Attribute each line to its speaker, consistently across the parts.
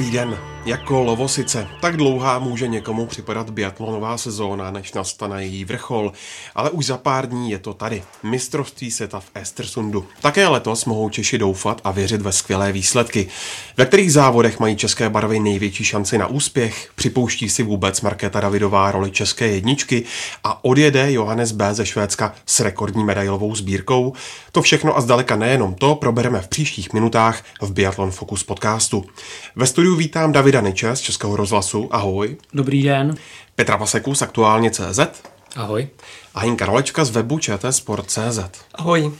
Speaker 1: Dobrý den. Jako lovosice, tak dlouhá může někomu připadat biatlonová sezóna, než nastane její vrchol, ale už za pár dní je to tady. Mistrovství světa v Estersundu. Také letos mohou Češi doufat a věřit ve skvělé výsledky. Ve kterých závodech mají české barvy největší šanci na úspěch? Připouští si vůbec Markéta Davidová roli české jedničky a odjede Johannes B. ze Švédska s rekordní medailovou sbírkou? To všechno a zdaleka nejenom to probereme v příštích minutách v Biathlon Focus podcastu. Ve studiu vítám Davida Niče z Českého rozhlasu. Ahoj.
Speaker 2: Dobrý den.
Speaker 1: Petra Paseku z Aktuálně CZ.
Speaker 3: Ahoj.
Speaker 1: A Hinka Rolečka z webu ČT Sport.cz.
Speaker 4: Ahoj.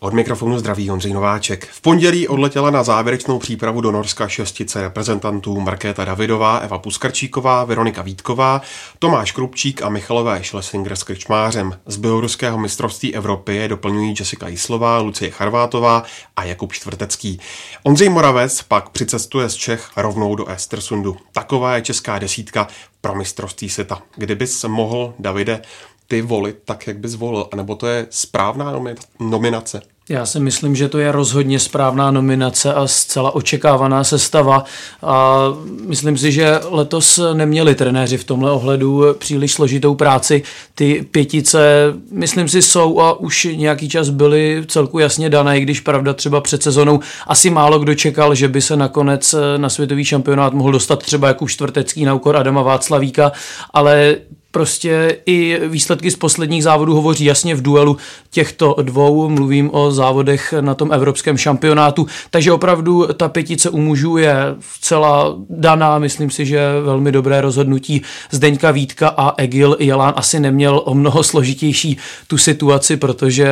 Speaker 1: Od mikrofonu zdraví Ondřej Nováček. V pondělí odletěla na závěrečnou přípravu do Norska šestice reprezentantů Markéta Davidová, Eva Puskarčíková, Veronika Vítková, Tomáš Krupčík a Michalové Schlesinger s Krčmářem. Z běloruského mistrovství Evropy je doplňují Jessica Jislová, Lucie Charvátová a Jakub Čtvrtecký. Ondřej Moravec pak přicestuje z Čech rovnou do Estersundu. Taková je česká desítka pro mistrovství světa. Kdybys mohl, Davide, ty volit tak, jak bys volil, anebo to je správná nominace?
Speaker 2: Já si myslím, že to je rozhodně správná nominace a zcela očekávaná sestava. A myslím si, že letos neměli trenéři v tomhle ohledu příliš složitou práci. Ty pětice, myslím si, jsou a už nějaký čas byly celku jasně dané, když pravda třeba před sezonou asi málo kdo čekal, že by se nakonec na světový šampionát mohl dostat třeba jako čtvrtecký na úkor Adama Václavíka, ale prostě i výsledky z posledních závodů hovoří jasně v duelu těchto dvou. Mluvím o závodech na tom evropském šampionátu. Takže opravdu ta pětice u mužů je zcela daná. Myslím si, že velmi dobré rozhodnutí Zdeňka Vítka a Egil Jelán asi neměl o mnoho složitější tu situaci, protože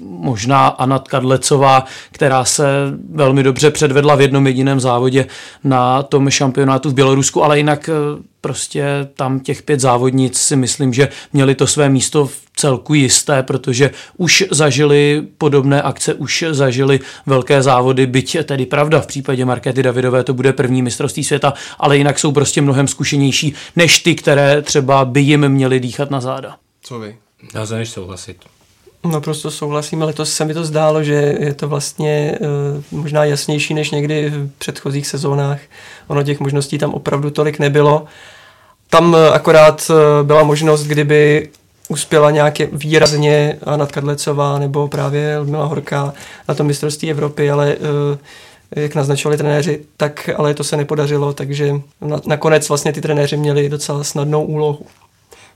Speaker 2: možná Anna Kadlecová, která se velmi dobře předvedla v jednom jediném závodě na tom šampionátu v Bělorusku, ale jinak prostě tam těch pět závodnic si myslím, že měli to své místo v celku jisté, protože už zažili podobné akce, už zažili velké závody, byť tedy pravda v případě Markety Davidové to bude první mistrovství světa, ale jinak jsou prostě mnohem zkušenější než ty, které třeba by jim měly dýchat na záda.
Speaker 1: Co vy?
Speaker 3: Já za než souhlasit.
Speaker 4: Prostě souhlasím, ale to se mi to zdálo, že je to vlastně uh, možná jasnější než někdy v předchozích sezónách. Ono těch možností tam opravdu tolik nebylo. Tam uh, akorát uh, byla možnost, kdyby uspěla nějaké výrazně Anna Kadlecová nebo právě Ludmila Horká na tom mistrovství Evropy, ale uh, jak naznačovali trenéři, tak ale to se nepodařilo, takže na, nakonec vlastně ty trenéři měli docela snadnou úlohu.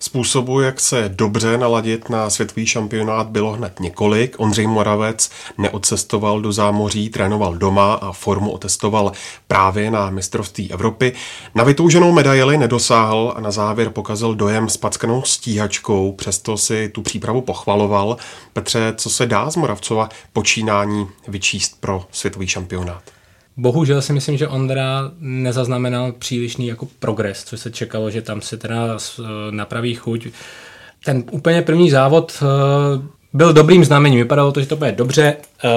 Speaker 1: Způsobu, jak se dobře naladit na světový šampionát, bylo hned několik. Ondřej Moravec neodcestoval do zámoří, trénoval doma a formu otestoval právě na mistrovství Evropy. Na vytouženou medaili nedosáhl a na závěr pokazil dojem s packanou stíhačkou, přesto si tu přípravu pochvaloval. Petře, co se dá z Moravcova počínání vyčíst pro světový šampionát?
Speaker 3: Bohužel si myslím, že Ondra nezaznamenal přílišný jako progres, co se čekalo, že tam se teda eh, napraví chuť. Ten úplně první závod eh, byl dobrým znamením. Vypadalo to, že to bude dobře. Eh,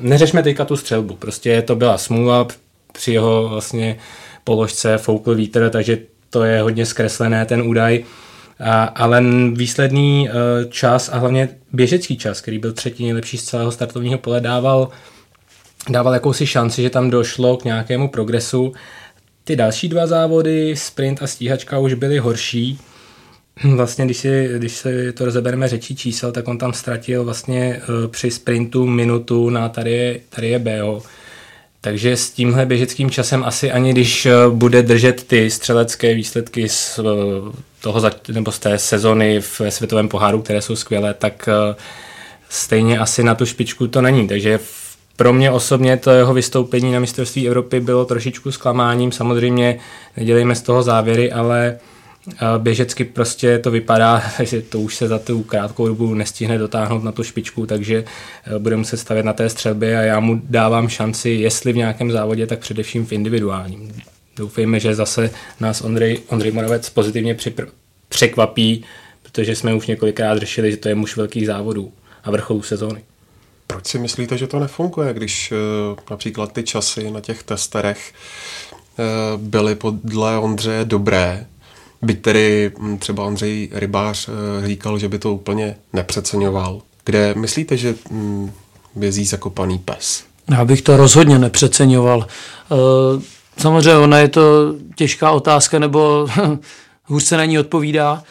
Speaker 3: neřešme teďka tu střelbu. Prostě to byla smůla při jeho vlastně položce foukl vítr, takže to je hodně zkreslené ten údaj. A, ale výsledný čas a hlavně běžecký čas, který byl třetí nejlepší z celého startovního pole, dával dával jakousi šanci, že tam došlo k nějakému progresu. Ty další dva závody, sprint a stíhačka, už byly horší. Vlastně, když si, když si to rozebereme řečí čísel, tak on tam ztratil vlastně uh, při sprintu minutu na tady, tady je BO. Takže s tímhle běžeckým časem asi ani když uh, bude držet ty střelecké výsledky z uh, toho nebo z té sezony v světovém poháru, které jsou skvělé, tak stejně asi na tu špičku to není. Takže pro mě osobně to jeho vystoupení na mistrovství Evropy bylo trošičku zklamáním. Samozřejmě nedělejme z toho závěry, ale eh, běžecky prostě to vypadá, že to už se za tu krátkou dobu nestihne dotáhnout na tu špičku, takže eh, bude muset stavět na té střelbě a já mu dávám šanci, jestli v nějakém závodě, tak především v individuálním. Doufejme, že zase nás Ondřej, Ondřej Moravec pozitivně připr- překvapí, protože jsme už několikrát řešili, že to je muž velkých závodů a vrcholů sezóny.
Speaker 1: Proč si myslíte, že to nefunguje, když uh, například ty časy na těch testerech uh, byly podle Ondřeje dobré, byť tedy hm, třeba Ondřej Rybář uh, říkal, že by to úplně nepřeceňoval. Kde myslíte, že um, vězí zakopaný pes?
Speaker 2: Já bych to rozhodně nepřeceňoval. Samozřejmě ona je to těžká otázka, nebo hůř se na ní odpovídá.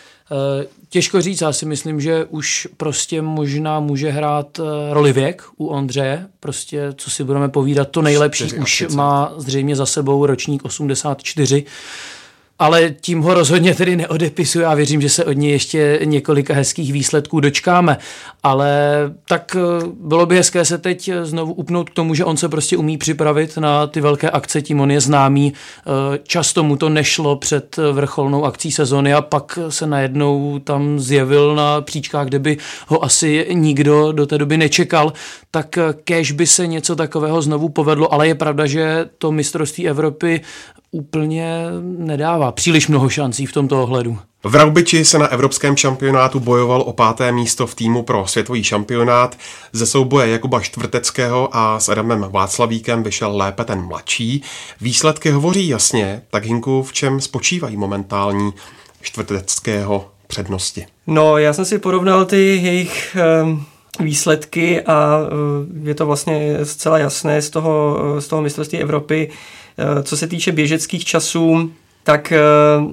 Speaker 2: Těžko říct, já si myslím, že už prostě možná může hrát eh, roli věk u Ondřeje, prostě co si budeme povídat, to nejlepší už má zřejmě za sebou ročník 84, ale tím ho rozhodně tedy neodepisuju a věřím, že se od něj ještě několika hezkých výsledků dočkáme. Ale tak eh, bylo by hezké se teď znovu upnout k tomu, že on se prostě umí připravit na ty velké akce, tím on je známý. Eh, často mu to nešlo před vrcholnou akcí sezony a pak se najednou tam zjevil na příčkách, kde by ho asi nikdo do té doby nečekal. Tak eh, kež by se něco takového znovu povedlo, ale je pravda, že to mistrovství Evropy úplně nedává příliš mnoho šancí v tomto ohledu.
Speaker 1: V Raubiči se na evropském šampionátu bojoval o páté místo v týmu pro světový šampionát. Ze souboje Jakuba Štvrteckého a s Adamem Václavíkem vyšel lépe ten mladší. Výsledky hovoří jasně, tak Hinku, v čem spočívají momentální Štvrteckého přednosti?
Speaker 4: No, já jsem si porovnal ty jejich um výsledky a je to vlastně zcela jasné z toho, z toho mistrovství Evropy, Eh, co se týče běžeckých časů, tak eh,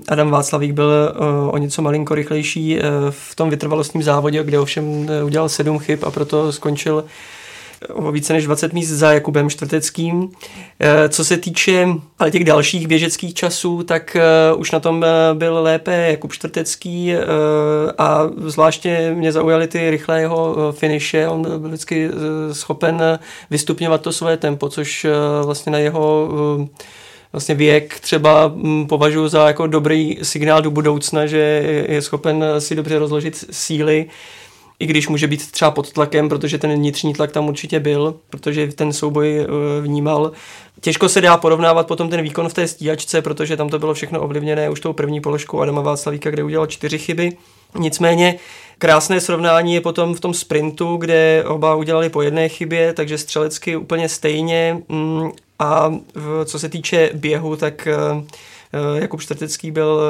Speaker 4: Adam Václavík byl eh, o něco malinko rychlejší v tom vytrvalostním závodě, kde ovšem udělal sedm chyb a proto skončil o více než 20 míst za Jakubem Čtvrteckým. Co se týče ale těch dalších běžeckých časů, tak už na tom byl lépe Jakub Čtvrtecký a zvláště mě zaujaly ty rychlé jeho finiše. On byl vždycky schopen vystupňovat to svoje tempo, což vlastně na jeho vlastně věk třeba mm, považuji za jako dobrý signál do budoucna, že je schopen si dobře rozložit síly i když může být třeba pod tlakem, protože ten vnitřní tlak tam určitě byl, protože ten souboj eh, vnímal. Těžko se dá porovnávat potom ten výkon v té stíhačce, protože tam to bylo všechno ovlivněné už tou první položkou Adama Václavíka, kde udělal čtyři chyby. Nicméně krásné srovnání je potom v tom sprintu, kde oba udělali po jedné chybě, takže střelecky úplně stejně. Mm, a co se týče běhu, tak eh, eh, Jakub Štrtecký byl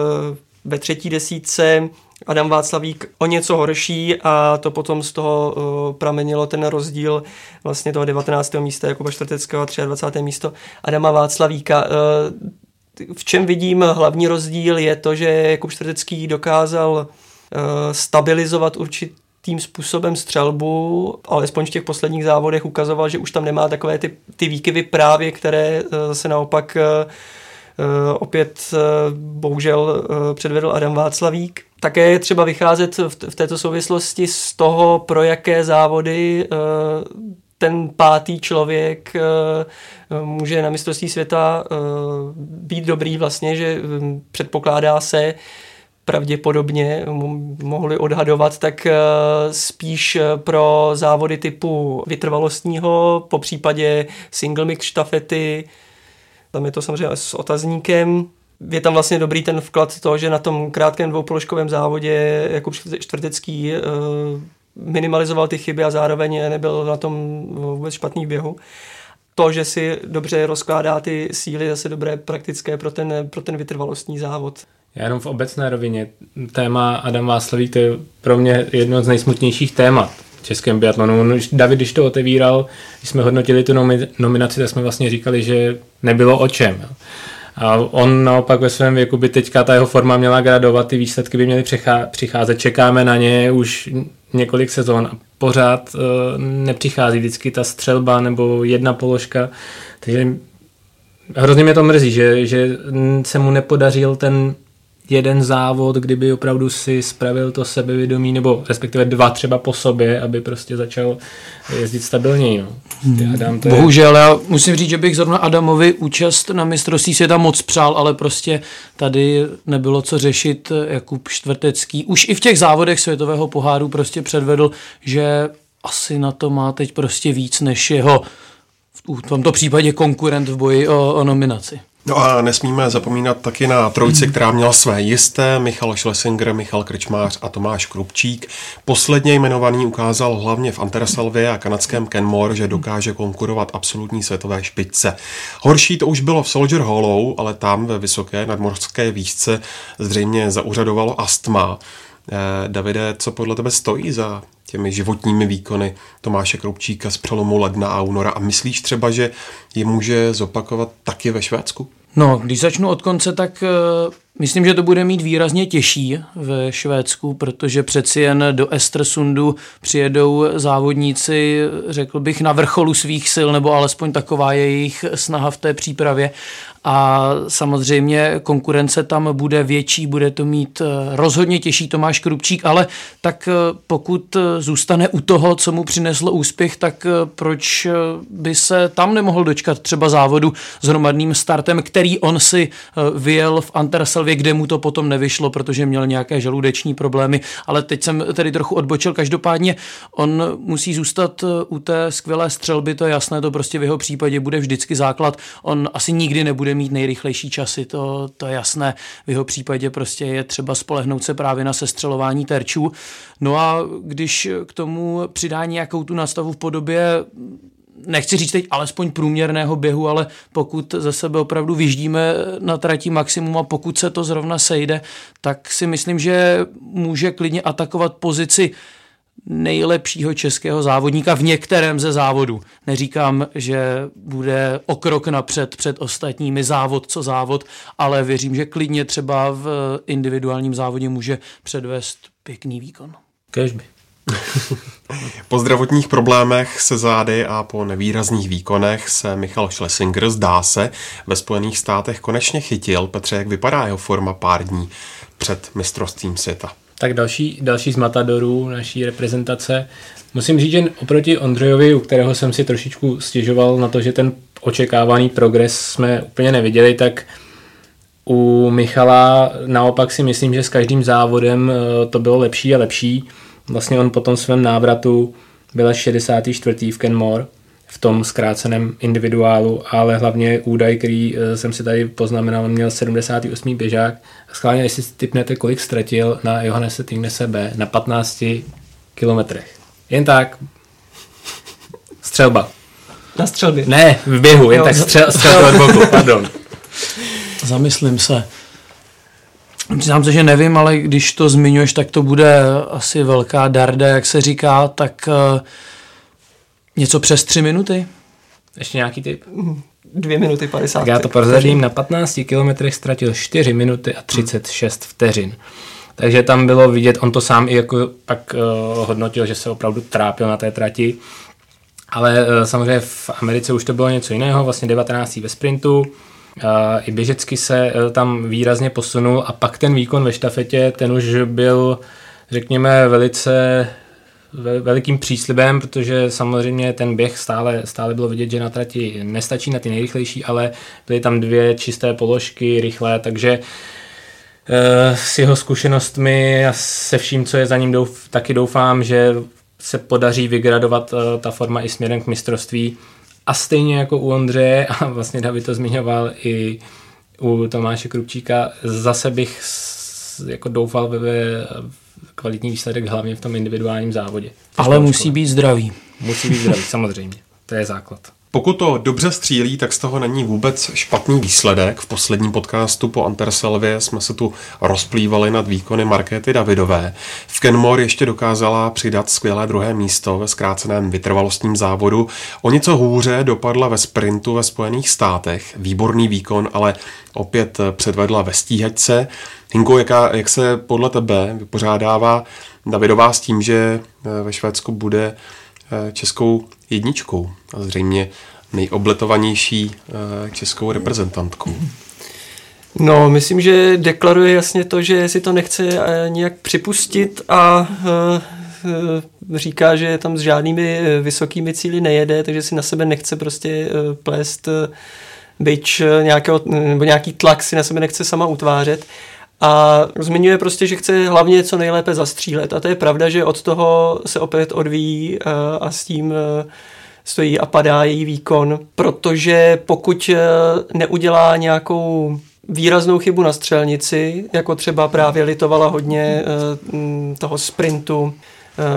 Speaker 4: ve třetí desítce, Adam Václavík o něco horší a to potom z toho uh, pramenilo ten rozdíl vlastně toho 19. místa Jakuba Čtvrteckého a 23. místo Adama Václavíka. Uh, v čem vidím hlavní rozdíl je to, že Jakub Čtvrtecký dokázal uh, stabilizovat určitý tím způsobem střelbu, alespoň v těch posledních závodech ukazoval, že už tam nemá takové ty, ty výkyvy právě, které se naopak opět bohužel předvedl Adam Václavík. Také je třeba vycházet v této souvislosti z toho, pro jaké závody eh, ten pátý člověk eh, může na mistrovství světa eh, být dobrý vlastně, že hm, předpokládá se, pravděpodobně mohli odhadovat, tak spíš pro závody typu vytrvalostního, po případě single mix štafety, tam je to samozřejmě s otazníkem, je tam vlastně dobrý ten vklad toho, že na tom krátkém dvoupoložkovém závodě Jakub Čtvrtecký eh, minimalizoval ty chyby a zároveň nebyl na tom vůbec špatný běhu. To, že si dobře rozkládá ty síly, zase dobré praktické pro ten, pro ten vytrvalostní závod.
Speaker 3: Já jenom v obecné rovině. Téma Adam Václavík to je pro mě jedno z nejsmutnějších témat v českém biatlonu. David, když to otevíral, když jsme hodnotili tu nominaci, tak jsme vlastně říkali, že nebylo o čem. A on naopak ve svém věku by teďka ta jeho forma měla gradovat, ty výsledky by měly přicházet, čekáme na ně už několik sezon a pořád uh, nepřichází vždycky ta střelba nebo jedna položka, takže hrozně mě to mrzí, že, že se mu nepodařil ten jeden závod, kdyby opravdu si spravil to sebevědomí, nebo respektive dva třeba po sobě, aby prostě začal jezdit stabilněji. No.
Speaker 2: Hmm. Adam, to Bohužel, je... já musím říct, že bych zrovna Adamovi účast na mistrovství světa moc přál, ale prostě tady nebylo co řešit Jakub Čtvrtecký. Už i v těch závodech světového poháru prostě předvedl, že asi na to má teď prostě víc než jeho v tomto případě konkurent v boji o, o nominaci.
Speaker 1: No a nesmíme zapomínat taky na trojici, která měla své jisté, Michal Schlesinger, Michal Krčmář a Tomáš Krupčík. Posledně jmenovaný ukázal hlavně v Antersalvě a kanadském Kenmore, že dokáže konkurovat absolutní světové špičce. Horší to už bylo v Soldier Hollow, ale tam ve vysoké nadmorské výšce zřejmě zauřadovalo astma. Eh, Davide, co podle tebe stojí za těmi životními výkony Tomáše Kroupčíka z přelomu ledna a února a myslíš třeba, že je může zopakovat taky ve Švédsku?
Speaker 2: No, když začnu od konce, tak uh, myslím, že to bude mít výrazně těžší ve Švédsku, protože přeci jen do Estersundu přijedou závodníci, řekl bych, na vrcholu svých sil, nebo alespoň taková je jejich snaha v té přípravě a samozřejmě konkurence tam bude větší, bude to mít eh, rozhodně těžší Tomáš Krupčík, ale tak eh, pokud eh, zůstane u toho, co mu přineslo úspěch, tak proč by se tam nemohl dočkat třeba závodu s hromadným startem, který on si vyjel v Anterselvě, kde mu to potom nevyšlo, protože měl nějaké žaludeční problémy, ale teď jsem tedy trochu odbočil. Každopádně on musí zůstat u té skvělé střelby, to je jasné, to prostě v jeho případě bude vždycky základ. On asi nikdy nebude bude mít nejrychlejší časy, to, to je jasné. V jeho případě prostě je třeba spolehnout se právě na sestřelování terčů. No a když k tomu přidá nějakou tu nastavu v podobě nechci říct teď alespoň průměrného běhu, ale pokud ze sebe opravdu vyždíme na trati maximum a pokud se to zrovna sejde, tak si myslím, že může klidně atakovat pozici nejlepšího českého závodníka v některém ze závodů. Neříkám, že bude o krok napřed před ostatními závod co závod, ale věřím, že klidně třeba v individuálním závodě může předvést pěkný výkon.
Speaker 3: Kežby.
Speaker 1: po zdravotních problémech se zády a po nevýrazných výkonech se Michal Schlesinger zdá se ve Spojených státech konečně chytil. Petře, jak vypadá jeho forma pár dní před mistrovstvím světa?
Speaker 3: Tak další, další z matadorů naší reprezentace. Musím říct, že oproti Ondřejovi, u kterého jsem si trošičku stěžoval na to, že ten očekávaný progres jsme úplně neviděli, tak u Michala naopak si myslím, že s každým závodem eh, to bylo lepší a lepší. Vlastně on po tom svém návratu byl 64. v Kenmore v tom zkráceném individuálu, ale hlavně údaj, který eh, jsem si tady poznamenal, měl 78. běžák. Schválně, jestli si typnete, kolik ztratil na Johannese Tingnese B na 15 kilometrech. Jen tak. Střelba.
Speaker 4: Na střelbě?
Speaker 3: Ne, v běhu, jen jo, tak střel, střelba od boku, pardon.
Speaker 2: Zamyslím se. Přiznám se, že nevím, ale když to zmiňuješ, tak to bude asi velká darda, jak se říká, tak uh, Něco přes tři minuty?
Speaker 3: Ještě nějaký typ?
Speaker 4: Dvě minuty 50. Tak
Speaker 3: já to prozradím, na 15 kilometrech ztratil 4 minuty a 36 vteřin. Takže tam bylo vidět, on to sám i jako pak uh, hodnotil, že se opravdu trápil na té trati. Ale uh, samozřejmě v Americe už to bylo něco jiného, vlastně 19. ve sprintu. Uh, I běžecky se uh, tam výrazně posunul a pak ten výkon ve štafetě, ten už byl, řekněme, velice velikým příslibem, protože samozřejmě ten běh stále, stále bylo vidět, že na trati nestačí na ty nejrychlejší, ale byly tam dvě čisté položky, rychlé, takže eh, s jeho zkušenostmi a se vším, co je za ním, douf, taky doufám, že se podaří vygradovat eh, ta forma i směrem k mistrovství. A stejně jako u Ondřeje, a vlastně David to zmiňoval i u Tomáše Krupčíka, zase bych jako doufal ve, kvalitní výsledek hlavně v tom individuálním závodě.
Speaker 2: Ale musí být zdravý.
Speaker 3: Musí být zdravý, samozřejmě. To je základ.
Speaker 1: Pokud to dobře střílí, tak z toho není vůbec špatný výsledek. V posledním podcastu po Anterselvě jsme se tu rozplývali nad výkony Markéty Davidové. V Kenmore ještě dokázala přidat skvělé druhé místo ve zkráceném vytrvalostním závodu. O něco hůře dopadla ve sprintu ve Spojených státech. Výborný výkon, ale opět předvedla ve stíhačce. Hinko, jaká, jak se podle tebe vypořádává Davidová s tím, že eh, ve Švédsku bude českou jedničkou a zřejmě nejobletovanější eh, českou reprezentantkou?
Speaker 4: No, myslím, že deklaruje jasně to, že si to nechce nějak připustit a říká, že tam s žádnými vysokými cíly nejede, takže si na sebe nechce prostě plést byč nějakého, nebo nějaký tlak si na sebe nechce sama utvářet. A zmiňuje prostě, že chce hlavně co nejlépe zastřílet. A to je pravda, že od toho se opět odvíjí eh, a s tím eh, stojí a padá její výkon, protože pokud eh, neudělá nějakou výraznou chybu na střelnici, jako třeba právě litovala hodně toho sprintu,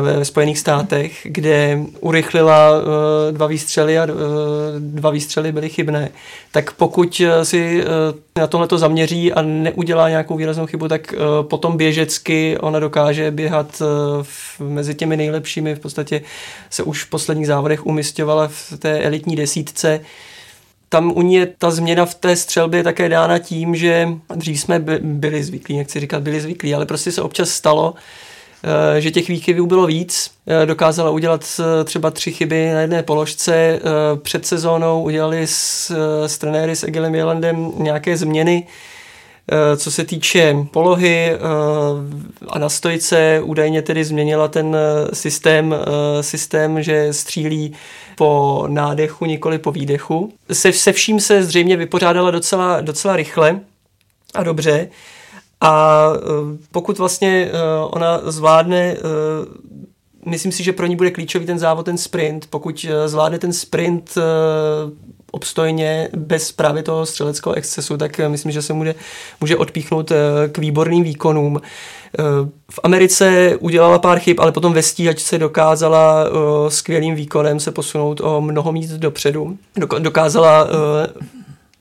Speaker 4: ve Spojených státech, kde urychlila eh, dva výstřely a eh, dva výstřely byly chybné. Tak pokud si na tohle to zaměří a neudělá nějakou výraznou chybu, tak potom běžecky ona dokáže běhat mezi těmi nejlepšími. V podstatě se už v posledních závodech umistovala v té elitní desítce tam u ní je ta změna v té střelbě také dána tím, že dřív jsme byli zvyklí, nechci říkat byli zvyklí, ale prostě se občas stalo, eh, že těch výkyvů bylo víc. Eh, dokázala udělat eh, třeba tři chyby na jedné položce. Před sezónou udělali s, s trenéry s Egilem Jelandem nějaké změny, co se týče polohy a na stojce údajně tedy změnila ten systém, systém, že střílí po nádechu, nikoli po výdechu. Se, se vším se zřejmě vypořádala docela, docela rychle a dobře. A e, pokud vlastně e, ona zvládne, e, myslím si, že pro ní bude klíčový ten závod, ten sprint. Pokud zvládne ten sprint obstojně bez právě toho střeleckého excesu, tak myslím, že se může, může odpíchnout k výborným výkonům. V Americe udělala pár chyb, ale potom ve stíhačce dokázala skvělým výkonem se posunout o mnoho míst dopředu. Dokázala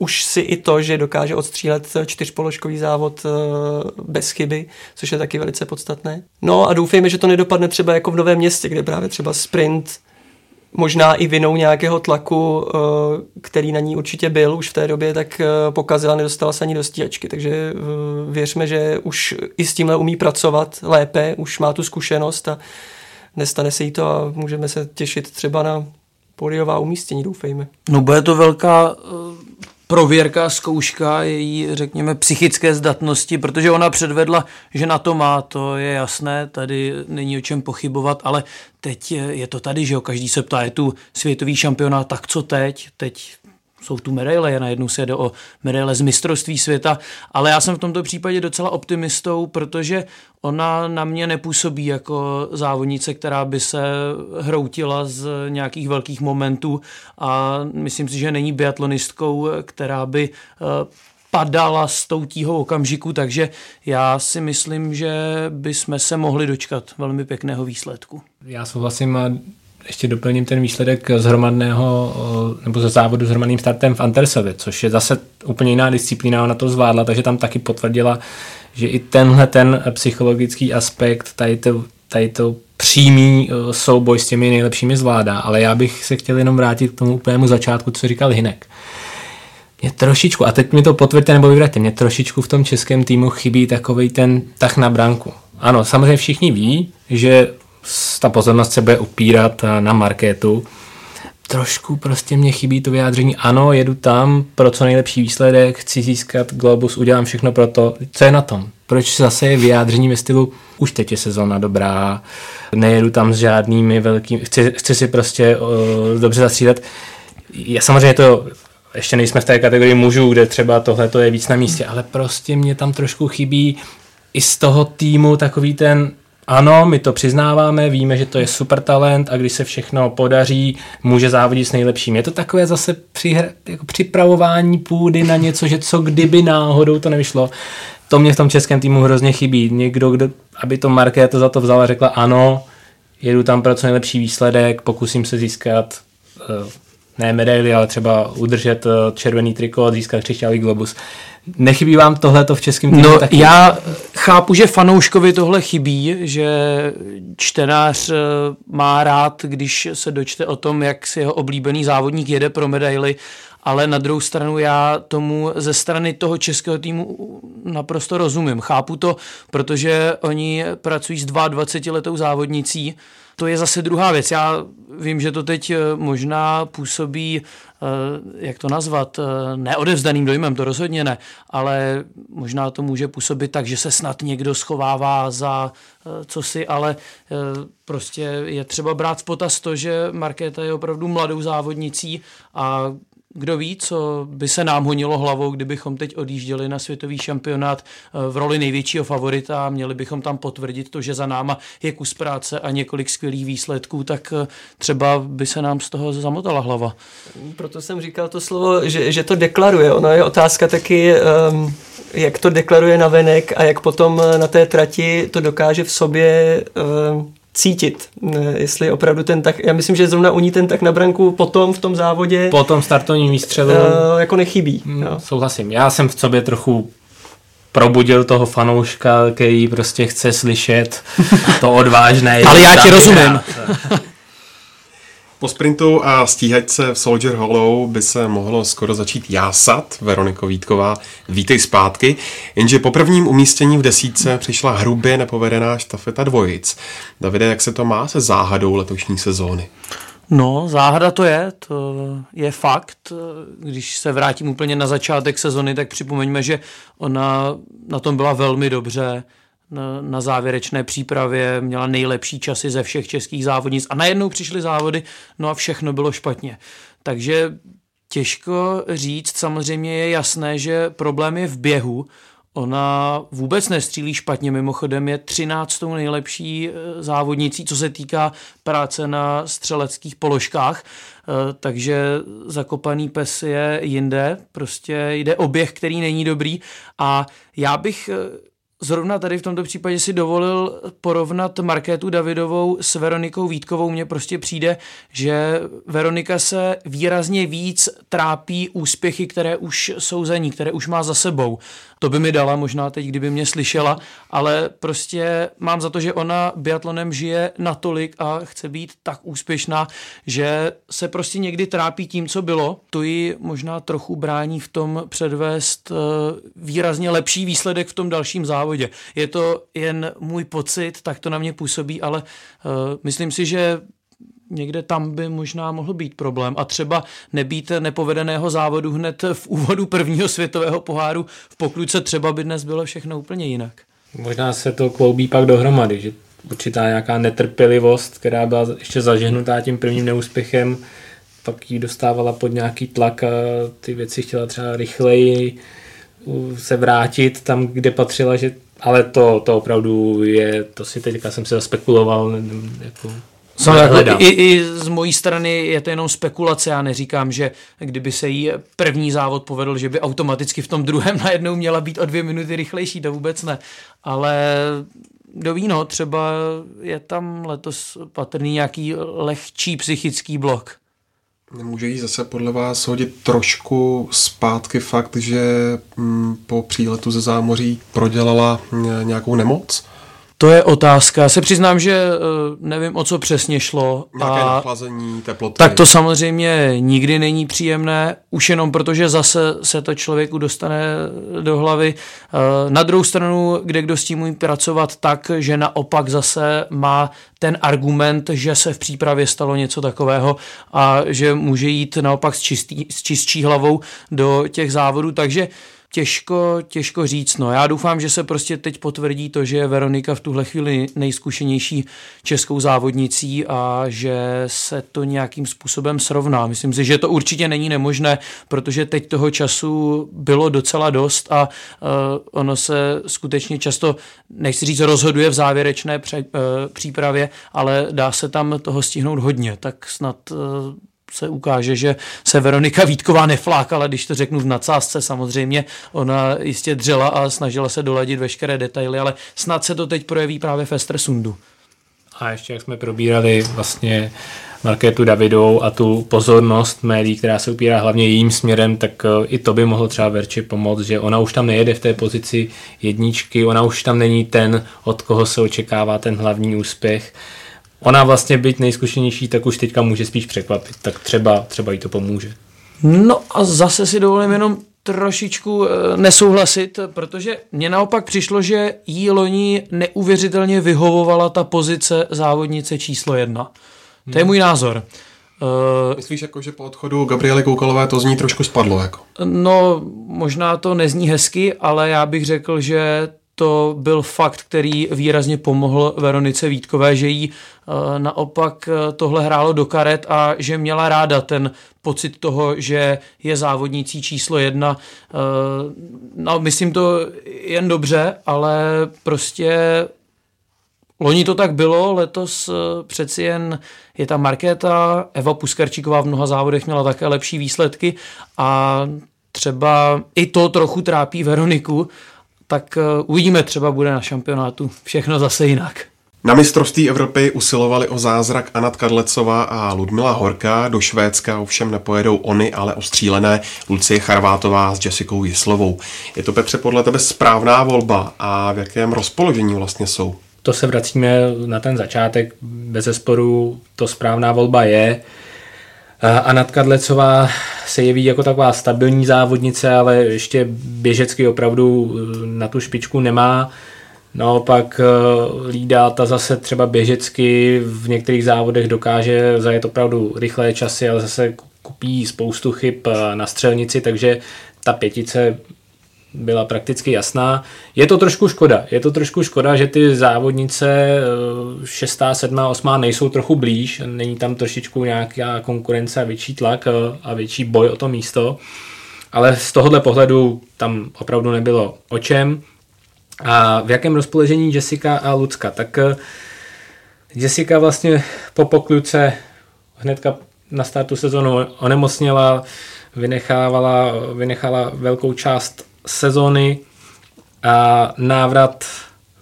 Speaker 4: už si i to, že dokáže odstřílet čtyřpoložkový závod uh, bez chyby, což je taky velice podstatné. No a doufejme, že to nedopadne třeba jako v Novém městě, kde právě třeba sprint možná i vinou nějakého tlaku, eh, který na ní určitě byl už v té době, tak eh, pokazila, nedostala se ani do stíhačky. Takže eh, věřme, že už i s tímhle umí pracovat lépe, už má tu zkušenost a nestane se jí to a můžeme se těšit třeba na pódiová umístění, doufejme.
Speaker 2: No bude to velká prověrka, zkouška její, řekněme, psychické zdatnosti, protože ona předvedla, že na to má, to je jasné, tady není o čem pochybovat, ale teď je to tady, že jo, každý se ptá, je tu světový šampionát, tak co teď? Teď jsou tu medaile, najednou se jde o medaile z mistrovství světa, ale já jsem v tomto případě docela optimistou, protože ona na mě nepůsobí jako závodnice, která by se hroutila z nějakých velkých momentů a myslím si, že není biatlonistkou, která by eh, padala s tou tíhou okamžiku, takže já si myslím, že bychom se mohli dočkat velmi pěkného výsledku.
Speaker 3: Já souhlasím ještě doplním ten výsledek z hromadného, nebo ze závodu s hromadným startem v Antersovi, což je zase úplně jiná disciplína, ona to zvládla, takže tam taky potvrdila, že i tenhle ten psychologický aspekt, tady to, tady to přímý souboj s těmi nejlepšími zvládá, ale já bych se chtěl jenom vrátit k tomu úplnému začátku, co říkal Hinek. Mě trošičku, a teď mi to potvrďte nebo vyvraťte, mě trošičku v tom českém týmu chybí takový ten tah na branku. Ano, samozřejmě všichni ví, že ta pozornost se bude upírat eh, na marketu. Trošku prostě mě chybí to vyjádření, ano, jedu tam pro co nejlepší výsledek, chci získat Globus, udělám všechno pro to. Co je na tom? Proč zase je vyjádření ve stylu, už teď je sezóna dobrá, nejedu tam s žádnými velkými, chci, chci si prostě uh, dobře zastřídat. Já samozřejmě to ještě nejsme v té kategorii mužů, kde třeba tohle je víc na místě, ale prostě mě tam trošku chybí i z toho týmu takový ten ano, my to přiznáváme, víme, že to je super talent a když se všechno podaří, může závodit s nejlepším. Je to takové zase přihr, jako připravování půdy na něco, že co kdyby náhodou to nevyšlo. To mě v tom českém týmu hrozně chybí. Někdo, kdo, aby to Markéta za to vzala řekla ano, jedu tam pro co nejlepší výsledek, pokusím se získat eh, ne medaily, ale třeba udržet eh, červený triko a získat křišťálý globus. Nechybí vám tohle v českém týmu
Speaker 2: No
Speaker 3: taky?
Speaker 2: já chápu, že fanouškovi tohle chybí, že čtenář eh, má rád, když se dočte o tom, jak si jeho oblíbený závodník jede pro medaily, ale na druhou stranu já tomu ze strany toho českého týmu naprosto rozumím. Chápu to, protože oni pracují s 22 letou závodnicí, to je zase druhá věc. Já vím, že to teď eh, možná působí, eh, jak to nazvat, eh, neodevzdaným dojmem, to rozhodně ne, ale možná to může působit tak, že se snad někdo schovává za co si, ale prostě je třeba brát v potaz to, že Markéta je opravdu mladou závodnicí a kdo ví, co by se nám honilo hlavou, kdybychom teď odjížděli na světový šampionát eh, v roli největšího favorita a měli bychom tam potvrdit to, že za náma je kus práce a několik skvělých výsledků, tak eh, třeba by se nám z toho zamotala hlava.
Speaker 4: Proto jsem říkal to slovo, že, že to deklaruje. Ono je otázka taky, um, jak to deklaruje na venek a jak potom eh, na té trati to dokáže v sobě um, cítit, jestli opravdu ten tak, já myslím, že zrovna u ní ten tak na branku potom v tom závodě
Speaker 3: po tom startovním výstřelu
Speaker 4: uh, jako nechybí.
Speaker 3: Mm, no. Souhlasím, já jsem v sobě trochu probudil toho fanouška, který prostě chce slyšet to odvážné.
Speaker 2: Ale já ti rozumím.
Speaker 1: Po sprintu a stíhačce v Soldier Hollow by se mohlo skoro začít jásat. Veroniko Vítková, vítej zpátky. Jenže po prvním umístění v desíce přišla hrubě nepovedená štafeta dvojic. Davide, jak se to má se záhadou letošní sezóny?
Speaker 2: No, záhada to je, to je fakt. Když se vrátím úplně na začátek sezony, tak připomeňme, že ona na tom byla velmi dobře na, závěrečné přípravě, měla nejlepší časy ze všech českých závodnic a najednou přišly závody, no a všechno bylo špatně. Takže těžko říct, samozřejmě je jasné, že problém je v běhu, Ona vůbec nestřílí špatně, mimochodem je 13. nejlepší eh, závodnicí, co se týká práce na střeleckých položkách, eh, takže zakopaný pes je jinde, prostě jde o běh, který není dobrý a já bych eh, Zrovna tady v tomto případě si dovolil porovnat Markétu Davidovou s Veronikou Vítkovou. Mně prostě přijde, že Veronika se výrazně víc trápí úspěchy, které už jsou za ní, které už má za sebou. To by mi dala možná teď, kdyby mě slyšela, ale prostě mám za to, že ona biatlonem žije natolik a chce být tak úspěšná, že se prostě někdy trápí tím, co bylo. To ji možná trochu brání v tom předvést eh, výrazně lepší výsledek v tom dalším závodě. Je to jen můj pocit, tak to na mě působí, ale uh, myslím si, že někde tam by možná mohl být problém. A třeba nebýt nepovedeného závodu hned v úvodu prvního světového poháru v pokluce třeba by dnes bylo všechno úplně jinak.
Speaker 3: Možná se to kloubí pak dohromady, že určitá nějaká netrpělivost, která byla ještě zažehnutá tím prvním neúspěchem, pak ji dostávala pod nějaký tlak a ty věci chtěla třeba rychleji se vrátit tam, kde patřila, že ale to, to opravdu je, to si teďka jsem se zaspekuloval, jako
Speaker 2: I, I z mojí strany je to jenom spekulace. Já neříkám, že kdyby se jí první závod povedl, že by automaticky v tom druhém najednou měla být o dvě minuty rychlejší, to vůbec ne. Ale do víno, třeba je tam letos patrný nějaký lehčí psychický blok.
Speaker 1: Nemůže jí zase podle vás hodit trošku zpátky fakt, že mm, po příletu ze zámoří prodělala nějakou nemoc?
Speaker 2: To je otázka. Já se přiznám, že eh, nevím, o co přesně šlo.
Speaker 1: Nějaké a nachlazení, teploty.
Speaker 2: Tak to samozřejmě nikdy není příjemné, už jenom protože zase se to člověku dostane do hlavy. Eh, na druhou stranu, kde kdo s tím může pracovat tak, že naopak zase má ten argument, že se v přípravě stalo něco takového a že může jít naopak s, čistý, s čistší hlavou do těch závodů. Takže Těžko, těžko říct. No, já doufám, že se prostě teď potvrdí to, že je Veronika v tuhle chvíli nejzkušenější českou závodnicí a že se to nějakým způsobem srovná. Myslím si, že to určitě není nemožné, protože teď toho času bylo docela dost a uh, ono se skutečně často, nechci říct, rozhoduje v závěrečné pře, uh, přípravě, ale dá se tam toho stihnout hodně. Tak snad uh, se ukáže, že se Veronika Vítková neflákala, když to řeknu v nadsázce samozřejmě. Ona jistě dřela a snažila se doladit veškeré detaily, ale snad se to teď projeví právě v Estersundu.
Speaker 3: A ještě jak jsme probírali vlastně Markétu Davidou a tu pozornost médií, která se upírá hlavně jejím směrem, tak eh, i to by mohlo třeba Verči pomoct, že ona už tam nejede v té pozici jedničky, ona už tam není ten, od koho se očekává ten hlavní úspěch ona vlastně být nejzkušenější, tak už teďka může spíš překvapit, tak třeba, třeba jí to pomůže.
Speaker 2: No a zase si dovolím jenom trošičku eh, nesouhlasit, protože mně naopak přišlo, že jí loni neuvěřitelně vyhovovala ta pozice závodnice číslo jedna. To je hmm. můj názor.
Speaker 1: Uh, Myslíš, jako, že po odchodu Gabriely Koukalové to z ní trošku spadlo? Jako?
Speaker 2: No, možná to nezní hezky, ale já bych řekl, že to byl fakt, který výrazně pomohl Veronice Vítkové, že jí eh, naopak eh, tohle hrálo do karet a že měla ráda ten pocit toho, že je závodnící číslo jedna. Eh, no, myslím to jen dobře, ale prostě Loni to tak bylo, letos přeci jen je ta Markéta, Eva Puskarčíková v mnoha závodech měla také lepší výsledky a třeba i to trochu trápí Veroniku, tak eh, uvidíme, třeba bude na šampionátu všechno zase jinak.
Speaker 1: Na mistrovství Evropy usilovali o zázrak Anat Kadlecová a Ludmila Horka. Do Švédska ovšem nepojedou oni, ale ostřílené Lucie Charvátová s Jessicou Jislovou. Je to Petře podle tebe správná volba a v jakém rozpoložení vlastně jsou?
Speaker 3: to se vracíme na ten začátek. Bez zesporu to správná volba je. A Natka Dlecová se jeví jako taková stabilní závodnice, ale ještě běžecky opravdu na tu špičku nemá. Naopak eh, Lída ta zase třeba běžecky v některých závodech dokáže zajet opravdu rychlé časy, ale zase kupí spoustu chyb eh, na střelnici, takže ta pětice byla prakticky jasná. Je to trošku škoda. Je to trošku škoda, že ty závodnice eh, šestá, sedmá, osmá nejsou trochu blíž. Není tam trošičku nějaká konkurence a větší tlak a větší boj o to místo. Ale z tohohle pohledu tam opravdu nebylo o čem. A v jakém rozpoložení Jessica a Lucka? Tak eh, Jessica vlastně po pokluce hnedka na startu sezónu onemocněla, vynechávala, vynechala velkou část sezóny a návrat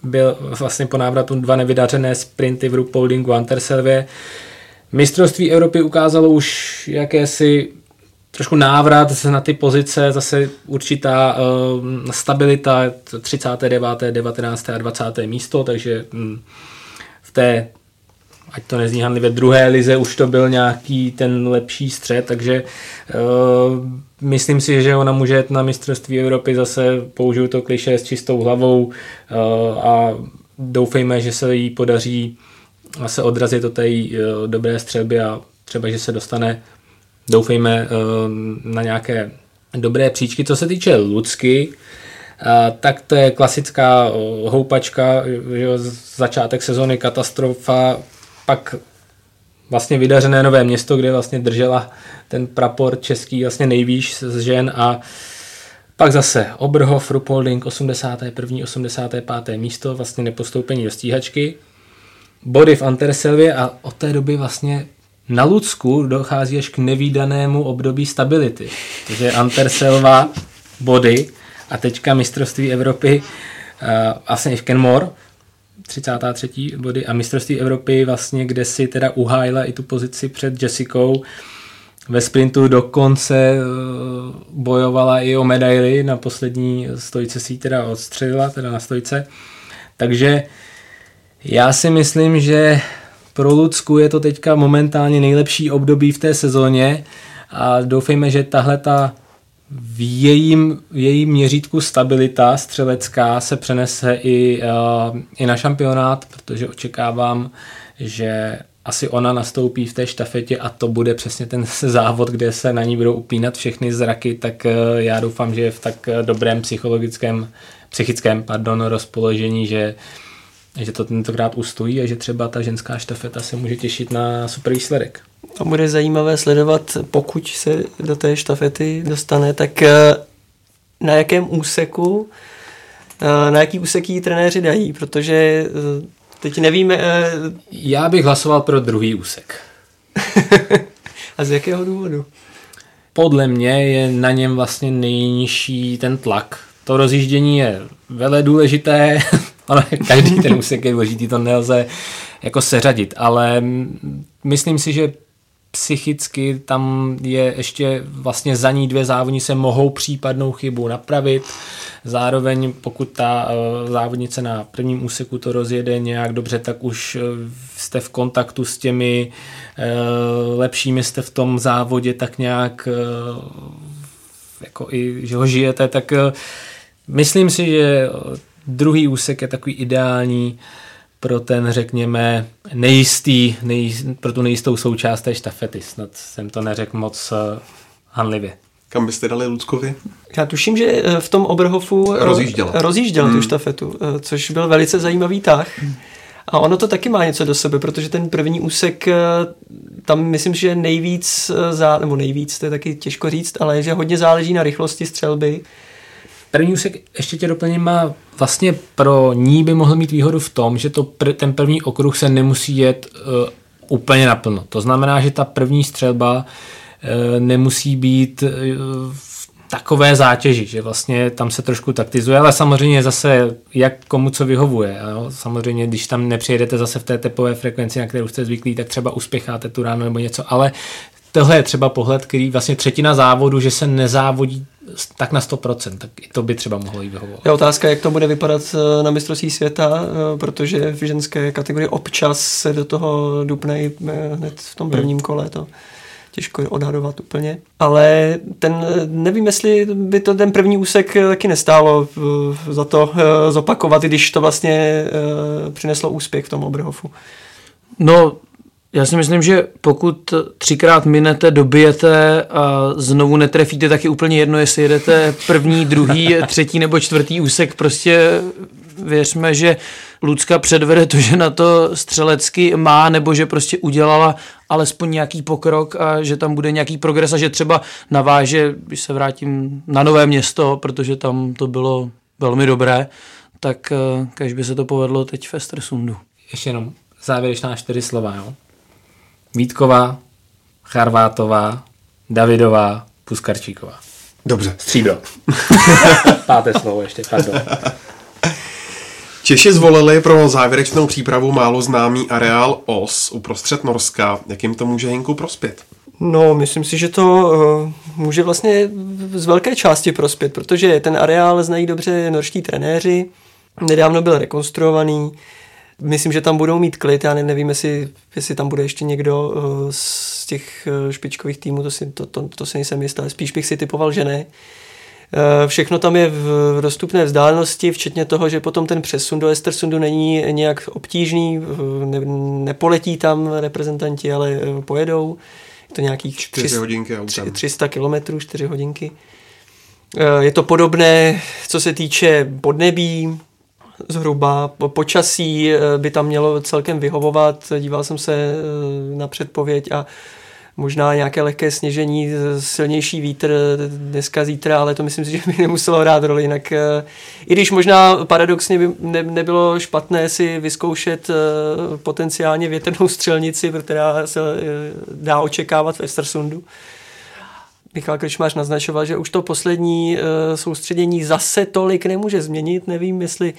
Speaker 3: byl vlastně po návratu dva nevydařené sprinty v Rupoldingu Anterselvě. Mistrovství Evropy ukázalo už jakési trošku návrat na ty pozice, zase určitá uh, stabilita, 39., 19. a 20. místo, takže um, v té, ať to nezní hanlivě, druhé lize už to byl nějaký ten lepší střed, takže uh, myslím si, že ona může jet na mistrovství Evropy, zase použiju to kliše s čistou hlavou uh, a doufejme, že se jí podaří se odrazit od té uh, dobré střelby a třeba, že se dostane doufejme eh, na nějaké dobré příčky. Co se týče Lucky, eh, tak to je klasická eh, houpačka, začátek sezóny katastrofa, pak vlastně vydařené nové město, kde vlastně držela ten prapor český vlastně nejvýš z žen a pak zase Oberhof, Rupolding, 81. 85. místo, vlastně nepostoupení do stíhačky. Body v Anterselvě a od té doby vlastně na Lucku dochází až k nevýdanému období stability. Takže Anterselva, body a teďka mistrovství Evropy uh, vlastně i v Kenmore, 33. body a mistrovství Evropy vlastně, kde si teda uhájila i tu pozici před Jessicou. Ve sprintu dokonce eh, bojovala i o medaily, na poslední stojce si teda odstřelila, teda na stojce. Takže já si myslím, že pro Lucku je to teďka momentálně nejlepší období v té sezóně a doufejme, že tahle ta v jejím, v jejím měřítku stabilita střelecká se přenese i, uh, i na šampionát, protože očekávám, že asi ona nastoupí v té štafetě a to bude přesně ten závod, kde se na ní budou upínat všechny zraky, tak uh, já doufám, že je v tak dobrém psychologickém, psychickém pardon, rozpoložení, že že to tentokrát ustojí a že třeba ta ženská štafeta se může těšit na super výsledek.
Speaker 4: A bude zajímavé sledovat, pokud se do té štafety dostane, tak eh, na jakém úseku, eh, na jaký úsek jí trenéři dají, protože eh, teď nevíme...
Speaker 3: Já bych hlasoval pro druhý úsek.
Speaker 4: a z jakého důvodu?
Speaker 3: Podle mě je na něm vlastně nejnižší ten tlak. To rozjíždění je vele důležité, ale každý ten úsek je důležitý, to nelze jako seřadit, ale myslím si, že psychicky tam je ještě vlastně za ní dvě závodnice mohou případnou chybu napravit. Zároveň pokud ta uh, závodnice na prvním úseku to rozjede nějak dobře, tak už uh, jste v kontaktu s těmi uh, lepšími, jste v tom závodě tak nějak jako i, že ho žijete, tak myslím si, že Druhý úsek je takový ideální pro ten, řekněme, nejistý, nejist, pro tu nejistou součást té štafety. Snad jsem to neřekl moc uh, hanlivě.
Speaker 1: Kam byste dali Luckovi?
Speaker 4: Já tuším, že eh, v tom Oberhofu
Speaker 1: eh, rozjížděl,
Speaker 4: rozjížděl hmm. tu štafetu, což byl velice zajímavý tah. Hmm. A ono to taky má něco do sebe, protože ten první úsek, tam myslím, že nejvíc, nebo nejvíc, to je taky těžko říct, ale že hodně záleží na rychlosti střelby
Speaker 3: První úsek, ještě tě doplním, má vlastně pro ní by mohl mít výhodu v tom, že to pr- ten první okruh se nemusí jet uh, úplně naplno. To znamená, že ta první střelba uh, nemusí být uh, v takové zátěži, že vlastně tam se trošku taktizuje, ale samozřejmě zase jak komu co vyhovuje. Jo? Samozřejmě, když tam nepřijedete zase v té tepové frekvenci, na kterou jste zvyklí, tak třeba uspěcháte tu ráno nebo něco, ale tohle je třeba pohled, který vlastně třetina závodu, že se nezávodí tak na 100%, tak i to by třeba mohlo jí vyhovovat.
Speaker 4: Je otázka, jak to bude vypadat eh, na mistrovství světa, eh, protože v ženské kategorii občas se do toho dupne i eh, hned v tom prvním kole. To těžko odhadovat úplně. Ale ten, nevím, jestli by to ten první úsek taky nestálo za to zopakovat, když to vlastně přineslo úspěch v tom Oberhofu.
Speaker 2: No, já si myslím, že pokud třikrát minete, dobijete a znovu netrefíte, tak je úplně jedno, jestli jedete první, druhý, třetí nebo čtvrtý úsek. Prostě věřme, že Lucka předvede to, že na to střelecky má, nebo že prostě udělala alespoň nějaký pokrok a že tam bude nějaký progres a že třeba naváže, když se vrátím na nové město, protože tam to bylo velmi dobré, tak eh, kež by se to povedlo teď v Estersundu.
Speaker 3: Ještě jenom závěrečná čtyři slova, jo? Vítková, Charvátová, Davidová, Puskarčíková.
Speaker 1: Dobře.
Speaker 3: Stříbro. Páté slovo ještě, pardon.
Speaker 1: Češi zvolili pro závěrečnou přípravu málo známý areál OS uprostřed Norska. Jak jim to může Hinku prospět?
Speaker 4: No, myslím si, že to uh, může vlastně z velké části prospět, protože ten areál znají dobře norští trenéři, nedávno byl rekonstruovaný, Myslím, že tam budou mít klid, já nevím, jestli, jestli tam bude ještě někdo eh, z těch eh, špičkových týmů, to si, to, to, to si nejsem jistý, spíš bych si typoval, že ne. Eh, všechno tam je v dostupné vzdálenosti, včetně toho, že potom ten přesun do Estersundu není nějak obtížný, ne, nepoletí tam reprezentanti, ale pojedou. Je to nějakých
Speaker 1: 4 hodinky
Speaker 4: 300 kilometrů, 4 hodinky. Je to podobné, co se týče podnebí, zhruba. Po počasí eh, by tam mělo celkem vyhovovat. Díval jsem se eh, na předpověď a možná nějaké lehké sněžení, silnější vítr dneska, zítra, ale to myslím si, že by nemuselo hrát roli. Jinak, eh, I když možná paradoxně by ne, nebylo špatné si vyzkoušet potenciálně větrnou střelnici, která se dá očekávat v Estersundu. Michal Krčmář naznačoval, že už to poslední uh, soustředění zase tolik nemůže změnit. Nevím, jestli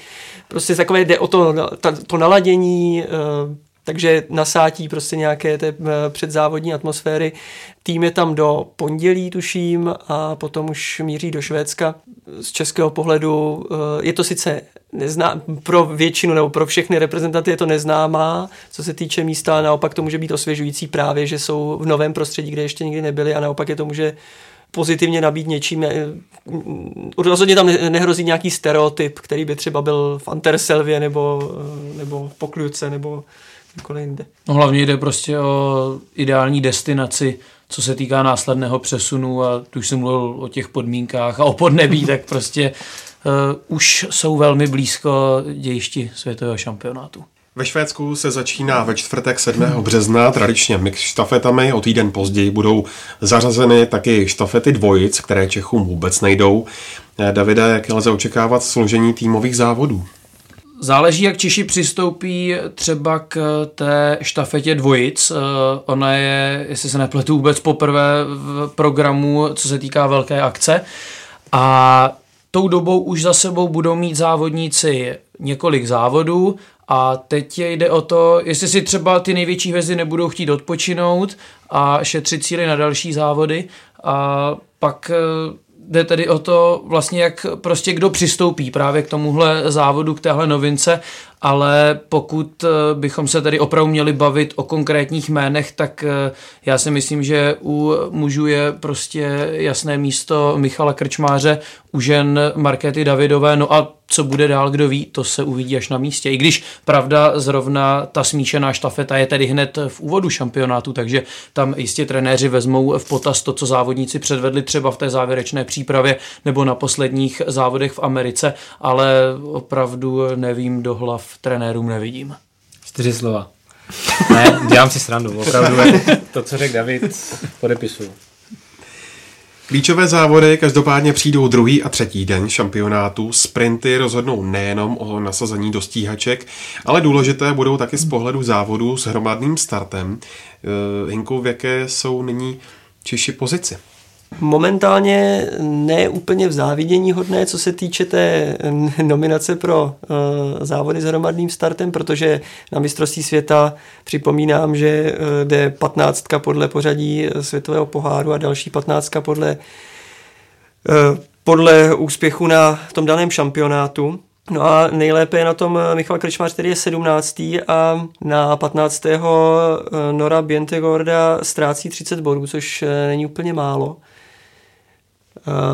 Speaker 4: prostě takové jde o to, to naladění, uh, takže nasátí prostě nějaké té uh, předzávodní atmosféry. Tým je tam do pondělí, tuším, a potom už míří do Švédska. Z českého pohledu uh, je to sice nezná, pro většinu nebo pro všechny reprezentanty je to neznámá, co se týče místa, a naopak to může být osvěžující právě, že jsou v novém prostředí, kde ještě nikdy nebyli a naopak je to může pozitivně nabít něčím. Eh, rozhodně tam nehrozí nějaký stereotyp, který by třeba byl v Anterselvě nebo, eh, nebo v Pokluce nebo jinde.
Speaker 2: No hlavně jde prostě o ideální destinaci, co se týká následného přesunu a tu už jsem mluvil o těch podmínkách a o podnebí, tak prostě uh, už jsou velmi blízko dějišti světového šampionátu.
Speaker 1: Ve Švédsku se začíná ve čtvrtek 7. března tradičně mix štafetami, o týden později budou zařazeny taky štafety dvojic, které Čechům vůbec nejdou. Eh, Davida, jak lze očekávat složení týmových závodů?
Speaker 2: Záleží, jak Češi přistoupí třeba k té štafetě dvojic. Eh, ona je, jestli se nepletu, vůbec poprvé v programu, co se týká velké akce. A tou dobou už za sebou budou mít závodníci několik závodů a teď jde o to, jestli si třeba ty největší hvězdy nebudou chtít odpočinout a šetřit síly na další závody a pak eh, jde tedy o to vlastně, jak prostě kdo přistoupí právě k tomuhle závodu, k téhle novince ale pokud eh, bychom se tady opravdu měli bavit o konkrétních jménech, tak eh, já si myslím, že u mužů je prostě jasné místo Michala Krčmáře, u žen Markety Davidové, no a co bude dál, kdo ví, to se uvidí až na místě. I když pravda, zrovna ta smíšená štafeta je tedy hned v úvodu šampionátu, takže tam jistě trenéři vezmou v potaz to, co závodníci předvedli třeba v té závěrečné přípravě nebo na posledních závodech v Americe, ale opravdu nevím do hlav trenérům nevidím.
Speaker 3: Čtyři slova. Ne, dělám si srandu. Opravdu to, co řekl David, podepisuju.
Speaker 1: Klíčové závody každopádně přijdou druhý a třetí den šampionátu. Sprinty rozhodnou nejenom o nasazení do stíhaček, ale důležité budou taky z pohledu závodu s hromadným startem. Eh, Hinku, v jaké jsou nyní Češi pozici?
Speaker 4: Momentálně ne úplně v závidění hodné, co se týče té nominace pro uh, závody s hromadným startem, protože na mistrovství světa připomínám, že uh, jde 15 podle pořadí světového poháru a další 15 podle podle úspěchu na tom daném šampionátu. No a nejlépe je na tom Michal Krčmář, který je 17. a na 15. Nora Bientegorda ztrácí 30 bodů, což není úplně málo.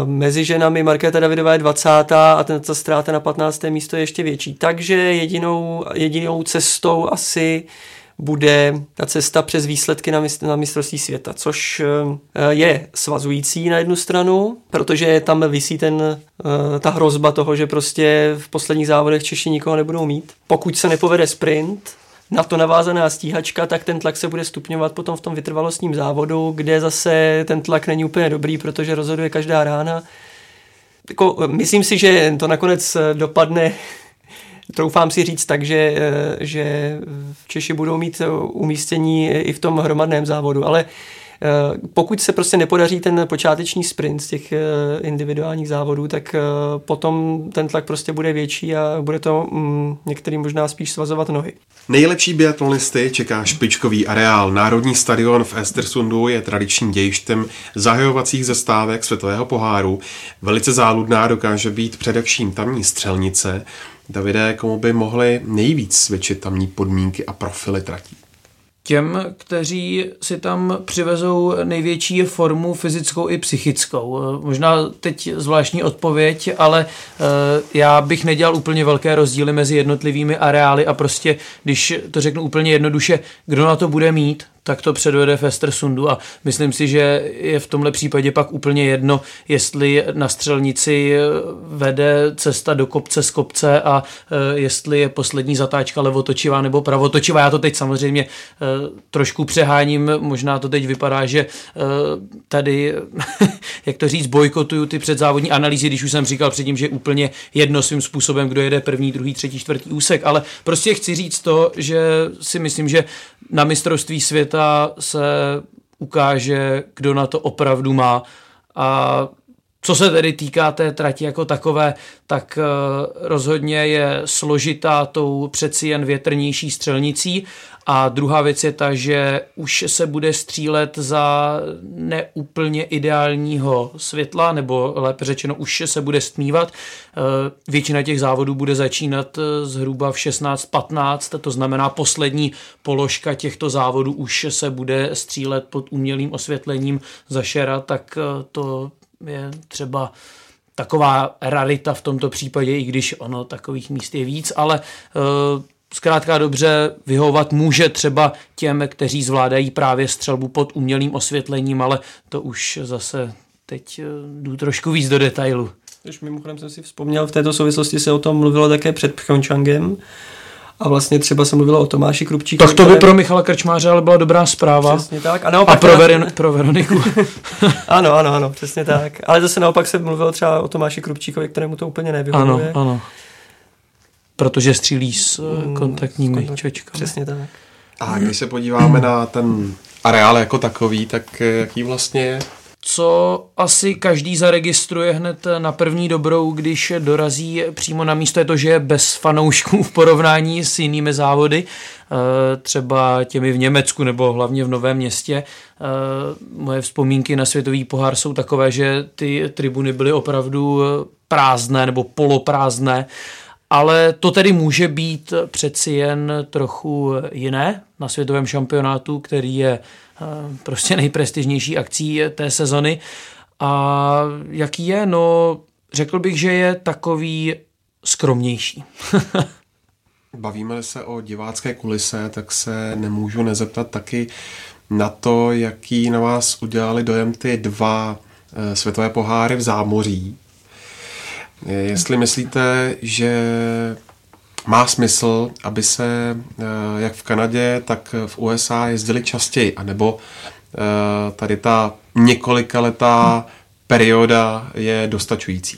Speaker 4: Mezi ženami Markéta Davidová je 20. a ten ta ztráta na 15. místo je ještě větší. Takže jedinou, jedinou cestou asi bude ta cesta přes výsledky na, mistr, na mistrovství světa, což eh, je svazující na jednu stranu, protože tam vysí ten, eh, ta hrozba toho, že prostě v posledních závodech Češi nikoho nebudou mít. Pokud se nepovede sprint, na to navázaná stíhačka, tak ten tlak se bude stupňovat potom v tom vytrvalostním závodu, kde zase ten tlak není úplně dobrý, protože rozhoduje každá rána. Jako, myslím si, že to nakonec dopadne troufám si říct tak, že, že Češi budou mít umístění i v tom hromadném závodu, ale Eh, pokud se prostě nepodaří ten počáteční sprint z těch eh, individuálních závodů, tak eh, potom ten tlak prostě bude větší a bude to mm, některým možná spíš svazovat nohy.
Speaker 1: Nejlepší biatlonisty čeká špičkový areál. Národní stadion v Estersundu je tradičním dějištěm zahajovacích zastávek světového poháru. Velice záludná dokáže být především tamní střelnice. Davide, komu by mohly nejvíc svědčit tamní podmínky a profily tratí?
Speaker 2: Těm, kteří si tam přivezou největší formu fyzickou i psychickou. Možná teď zvláštní odpověď, ale eh, já bych nedělal úplně velké rozdíly mezi jednotlivými areály a prostě, když to řeknu úplně jednoduše, kdo na to bude mít, tak to předvede v Estersundu a myslím si, že je v tomhle případě pak úplně jedno, jestli na střelnici vede cesta do kopce z kopce a e, jestli je poslední zatáčka levotočivá nebo pravotočivá. Já to teď samozřejmě e, trošku přeháním, možná to teď vypadá, že tady, jak to říct, bojkotuju ty předzávodní analýzy, když už jsem říkal předtím, že je úplně jedno svým způsobem, kdo jede první, druhý, třetí, čtvrtý úsek, ale prostě chci říct to, že si myslím, že na mistrovství světa se ukáže, kdo na to opravdu má. A co se tedy týká té trati jako takové, tak eh, rozhodně je složitá tou přeci jen větrnější střelnicí a druhá věc je ta, že už se bude střílet za neúplně ideálního světla, nebo lépe řečeno, už se bude stmívat. Eh, většina těch závodů bude začínat eh, zhruba v 16-15, to znamená poslední položka těchto závodů už se bude střílet pod umělým osvětlením zašera, tak to je třeba taková rarita v tomto případě, i když ono takových míst je víc, ale uh, zkrátka dobře vyhovovat může třeba těm, kteří zvládají právě střelbu pod umělým osvětlením, ale to už zase teď uh, jdu trošku víc do detailu.
Speaker 4: Když mimochodem jsem si vzpomněl, v této souvislosti se o tom mluvilo také před Pchončangem, a vlastně třeba se mluvilo o Tomáši Krupčíkovi.
Speaker 2: Tak to by pro Michala Krčmáře ale byla dobrá zpráva.
Speaker 4: Přesně tak.
Speaker 2: A, naopak, a pro, Veron- pro Veroniku.
Speaker 4: ano, ano, ano, přesně tak. Ale zase naopak se mluvilo třeba o Tomáši Krupčíkovi, kterému to úplně nevyhovuje.
Speaker 2: Ano, ano. Protože střílí s eh, mm, kontaktními mm, čočkami.
Speaker 4: Přesně tak.
Speaker 1: A když se podíváme na ten areál jako takový, tak eh, jaký vlastně je?
Speaker 2: Co asi každý zaregistruje hned na první dobrou, když dorazí přímo na místo, je to, že je bez fanoušků v porovnání s jinými závody, eh, třeba těmi v Německu nebo hlavně v Novém městě. Eh, moje vzpomínky na světový pohár jsou takové, že ty tribuny byly opravdu prázdné nebo poloprázdné, ale to tedy může být přeci jen trochu jiné na světovém šampionátu, který je prostě nejprestižnější akcí té sezony. A jaký je? No, řekl bych, že je takový skromnější.
Speaker 1: Bavíme se o divácké kulise, tak se nemůžu nezeptat taky na to, jaký na vás udělali dojem ty dva eh, světové poháry v zámoří. Jestli myslíte, že má smysl, aby se eh, jak v Kanadě, tak v USA jezdili častěji, anebo eh, tady ta několika letá perioda je dostačující.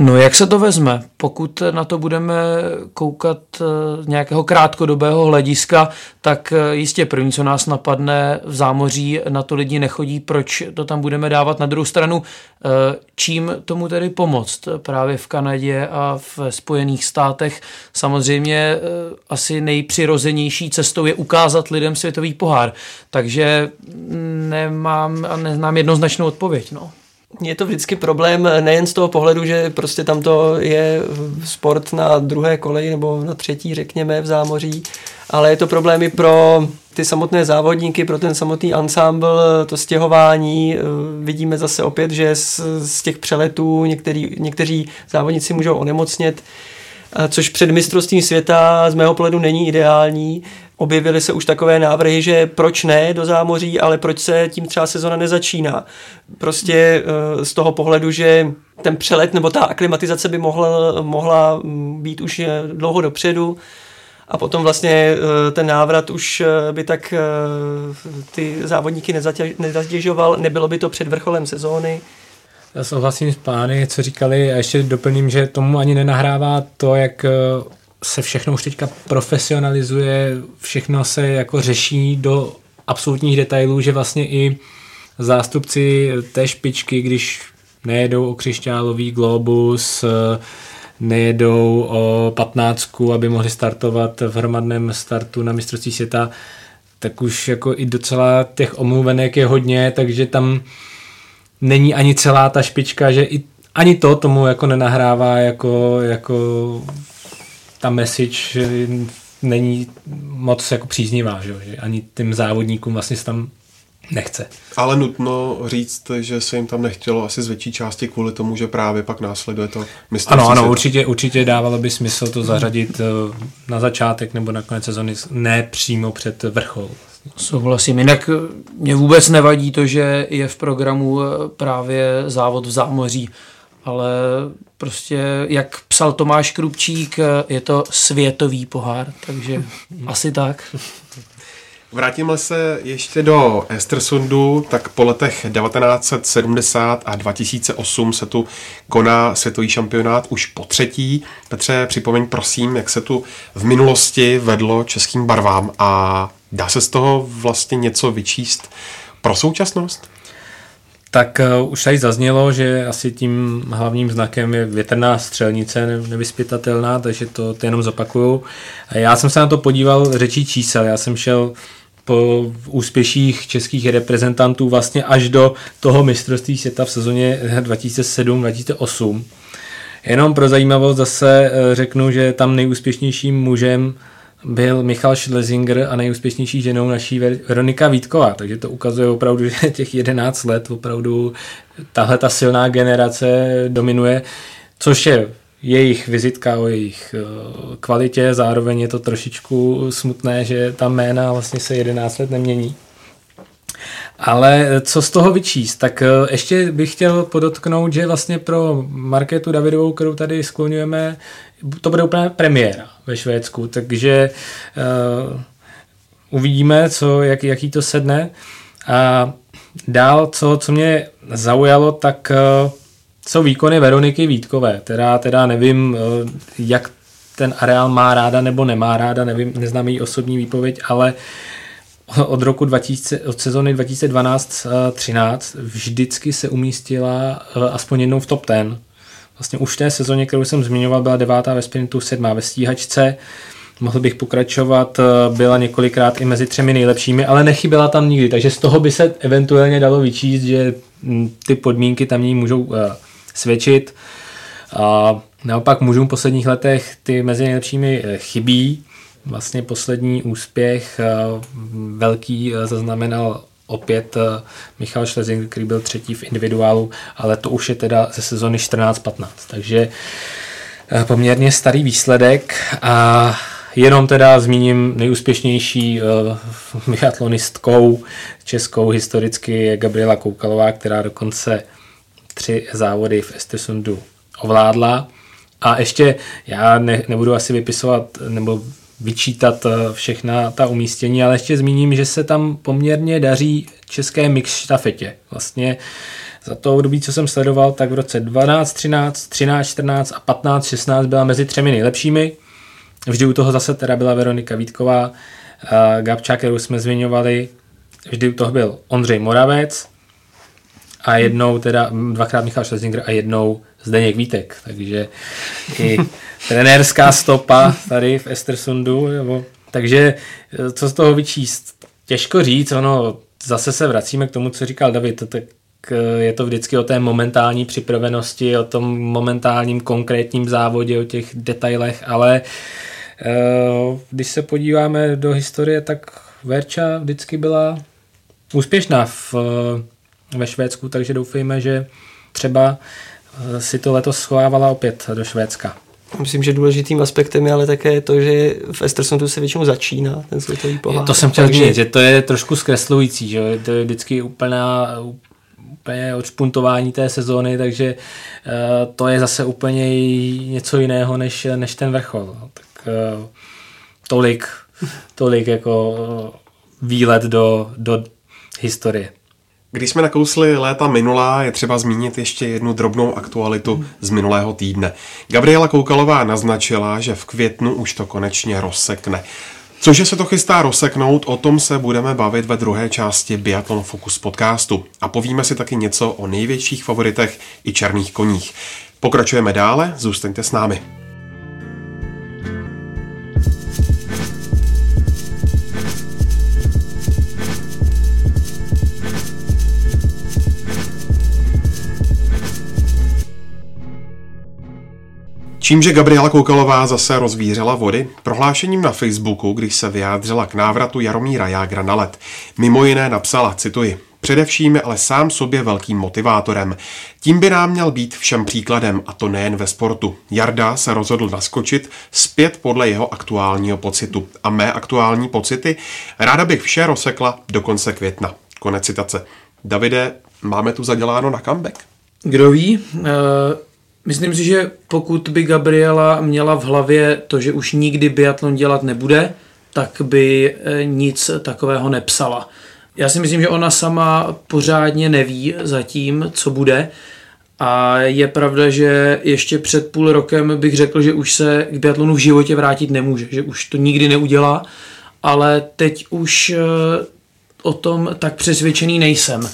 Speaker 2: No jak se to vezme? Pokud na to budeme koukat z eh, nějakého krátkodobého hlediska, tak eh, jistě první, co nás napadne v zámoří, na to lidi nechodí, proč to tam budeme dávat. Na druhou stranu, eh, čím tomu tedy pomoct? Právě v Kanadě a v Spojených státech samozřejmě asi nejpřirozenější cestou je ukázat lidem světový pohár. Takže nemám a neznám jednoznačnou odpověď. No.
Speaker 4: Je to vždycky problém nejen z toho pohledu, že prostě tam to je sport na druhé koleji nebo na třetí, řekněme, v zámoří, ale je to problémy pro ty samotné závodníky, pro ten samotný ansámbl, to stěhování. Eh, vidíme zase opět, že z, z těch přeletů některý, někteří závodníci můžou onemocnět, eh, což před mistrovstvím světa z mého pohledu není ideální. Objevily se už takové návrhy, že proč ne do zámoří, ale proč se tím třeba sezona nezačíná. Prostě eh, z toho pohledu, že ten přelet nebo ta aklimatizace by mohla, mohla mm, být už dlouho dopředu a potom vlastně eh, ten návrat už eh, by tak eh, ty závodníky nezatěžoval, nebylo by to před vrcholem sezóny.
Speaker 3: Já souhlasím s pány, co říkali a ještě doplním, že tomu ani nenahrává to, jak se všechno už teďka profesionalizuje, všechno se jako řeší do absolutních detailů, že vlastně i zástupci té špičky, když nejedou o křišťálový globus, nejedou o 15, aby mohli startovat v hromadném startu na mistrovství světa, tak už jako i docela těch omluvenek je hodně, takže tam není ani celá ta špička, že i ani to tomu jako nenahrává jako, jako ta message není moc jako příznivá, že, že ani tím závodníkům vlastně se tam nechce.
Speaker 1: Ale nutno říct, že se jim tam nechtělo asi z větší části kvůli tomu, že právě pak následuje to
Speaker 3: mistrovství Ano, ano, určitě, určitě dávalo by smysl to zařadit eh, na začátek nebo na konec sezony, ne přímo před vrchol.
Speaker 2: Souhlasím. Jinak eh, mě vůbec nevadí to, že je v programu eh, právě závod v zámoří, ale prostě, jak psal Tomáš Krupčík, je to světový pohár, takže asi tak.
Speaker 1: Vrátíme se ještě do Estersundu, tak po letech 1970 a 2008 se tu koná světový šampionát už po třetí. Petře, připomeň prosím, jak se tu v minulosti vedlo českým barvám a dá se z toho vlastně něco vyčíst pro současnost?
Speaker 3: Tak uh, už tady zaznělo, že asi tím hlavním znakem je větrná střelnice nevyspytatelná, takže to, to jenom zopakuju. Já jsem se na to podíval řečí čísel, já jsem šel po úspěších českých reprezentantů vlastně až do toho mistrovství světa v sezóně 2007-2008. Jenom pro zajímavost zase eh, řeknu, že tam nejúspěšnějším mužem byl Michal Schlesinger a nejúspěšnější ženou naší Veronika Vítková, takže to ukazuje opravdu, že těch 11 let opravdu tahle ta silná generace dominuje, což je jejich vizitka o jejich eh, kvalitě, zároveň je to trošičku smutné, že ta jména vlastně se 11 let nemění. Ale co z toho vyčíst? Tak eh, ještě bych chtěl podotknout, že vlastně pro Marketu Davidovou, kterou tady skloňujeme, to bude úplně premiéra ve Švédsku, takže uh, uvidíme, co, jak, jaký to sedne. A dál, co, co mě zaujalo, tak uh, jsou výkony Veroniky Vítkové, která teda nevím, eh, jak ten areál má ráda nebo nemá ráda, nevím, neznám její osobní výpověď, ale od roku 2000, od sezony 2012-13 vždycky se umístila aspoň jednou v top 10. Vlastně už v té sezóně, kterou jsem zmiňoval, byla devátá ve sprintu, sedmá ve stíhačce. Mohl bych pokračovat, eh, byla několikrát i mezi třemi nejlepšími, ale nechyběla tam nikdy, takže z toho by se eventuálně dalo vyčíst, že hm, ty podmínky tam ní můžou svědčit. A naopak mužům v posledních letech ty mezi nejlepšími eh, chybí. Vlastně poslední úspěch velký zaznamenal opět Michal Schlesing, který byl třetí v individuálu, ale to už je teda ze sezony 14-15. Takže poměrně starý výsledek a jenom teda zmíním nejúspěšnější uh, českou historicky je Gabriela Koukalová, která dokonce tři závody v Estesundu ovládla. A ještě já ne, nebudu asi vypisovat nebo vyčítat eh, všechna ta umístění, ale ještě zmíním, že se tam poměrně daří české mix štafetě. Vlastně za to období, co jsem sledoval, tak v roce 12, 13, 13, 14 a 15, 16 byla mezi třemi nejlepšími. Vždy u toho zase teda byla Veronika Vítková, Gabča, kterou jsme zmiňovali, vždy u toho byl Ondřej Moravec, a jednou teda dvakrát Michal Schlesinger a jednou Zdeněk Vítek, takže i trenérská stopa tady v Estersundu, nebo, takže co z toho vyčíst? Těžko říct, ono zase se vracíme k tomu, co říkal David, tak eh, je to vždycky o té momentální připravenosti, o tom momentálním konkrétním závodě, o těch detailech, ale eh, když se podíváme do historie, tak Verča vždycky byla úspěšná v, ve Švédsku, takže doufejme, že třeba si to letos schovávala opět do Švédska.
Speaker 4: Myslím, že důležitým aspektem je ale také to, že v Estersonu se většinou začíná ten světový pohár.
Speaker 3: To jsem chtěl Takže... říct, že to je trošku zkreslující, že to je vždycky úplná, úplně odšpuntování té sezóny, takže uh, to je zase úplně něco jiného než, než ten vrchol. Tak uh, tolik, tolik jako uh, výlet do, do historie.
Speaker 1: Když jsme nakousli léta minulá, je třeba zmínit ještě jednu drobnou aktualitu z minulého týdne. Gabriela Koukalová naznačila, že v květnu už to konečně rozsekne. Cože se to chystá rozseknout, o tom se budeme bavit ve druhé části Biathlon Focus podcastu. A povíme si taky něco o největších favoritech i černých koních. Pokračujeme dále, zůstaňte s námi. Čímže Gabriela Koukalová zase rozvířela vody? Prohlášením na Facebooku, když se vyjádřila k návratu Jaromíra Jágra na let. Mimo jiné napsala, cituji, Především ale sám sobě velkým motivátorem. Tím by nám měl být všem příkladem, a to nejen ve sportu. Jarda se rozhodl naskočit zpět podle jeho aktuálního pocitu. A mé aktuální pocity? Ráda bych vše rozsekla do konce května. Konec citace. Davide, máme tu zaděláno na comeback?
Speaker 2: Kdo ví? Uh... Myslím si, že pokud by Gabriela měla v hlavě to, že už nikdy biatlon dělat nebude, tak by eh, nic takového nepsala. Já si myslím, že ona sama pořádně neví zatím, co bude. A je pravda, že ještě před půl rokem bych řekl, že už se k biatlonu v životě vrátit nemůže, že už to nikdy neudělá, ale teď už eh, o tom tak přesvědčený nejsem.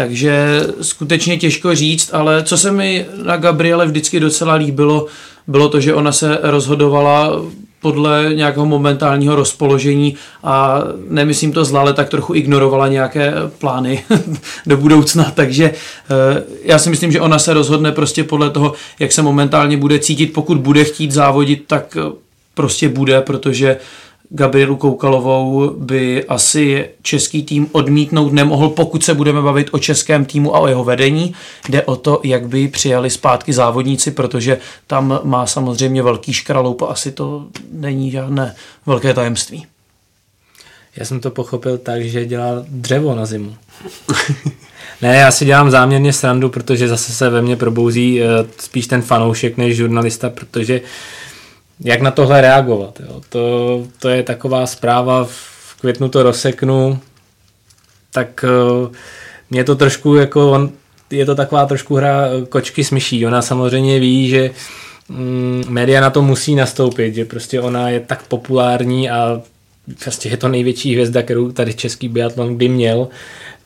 Speaker 2: Takže skutečně těžko říct, ale co se mi na Gabriele vždycky docela líbilo, bylo to, že ona se rozhodovala podle nějakého momentálního rozpoložení a nemyslím to zle, ale tak trochu ignorovala nějaké plány do budoucna, takže eh, já si myslím, že ona se rozhodne prostě podle toho, jak se momentálně bude cítit, pokud bude chtít závodit, tak prostě bude, protože Gabrielu Koukalovou by asi český tým odmítnout nemohl, pokud se budeme bavit o českém týmu a o jeho vedení. Jde o to, jak by přijali zpátky závodníci, protože tam má samozřejmě velký škraloup a asi to není žádné velké tajemství.
Speaker 3: Já jsem to pochopil tak, že dělá dřevo na zimu. ne, já si dělám záměrně srandu, protože zase se ve mně probouzí eh, spíš ten fanoušek než žurnalista, protože jak na tohle reagovat. Jo? To, to je taková zpráva, v květnu to rozseknu, tak uh, mě to trošku jako, on, je to taková trošku hra kočky s myší. Ona samozřejmě ví, že mm, média na to musí nastoupit, že prostě ona je tak populární a prostě je to největší hvězda, kterou tady český biatlon by měl,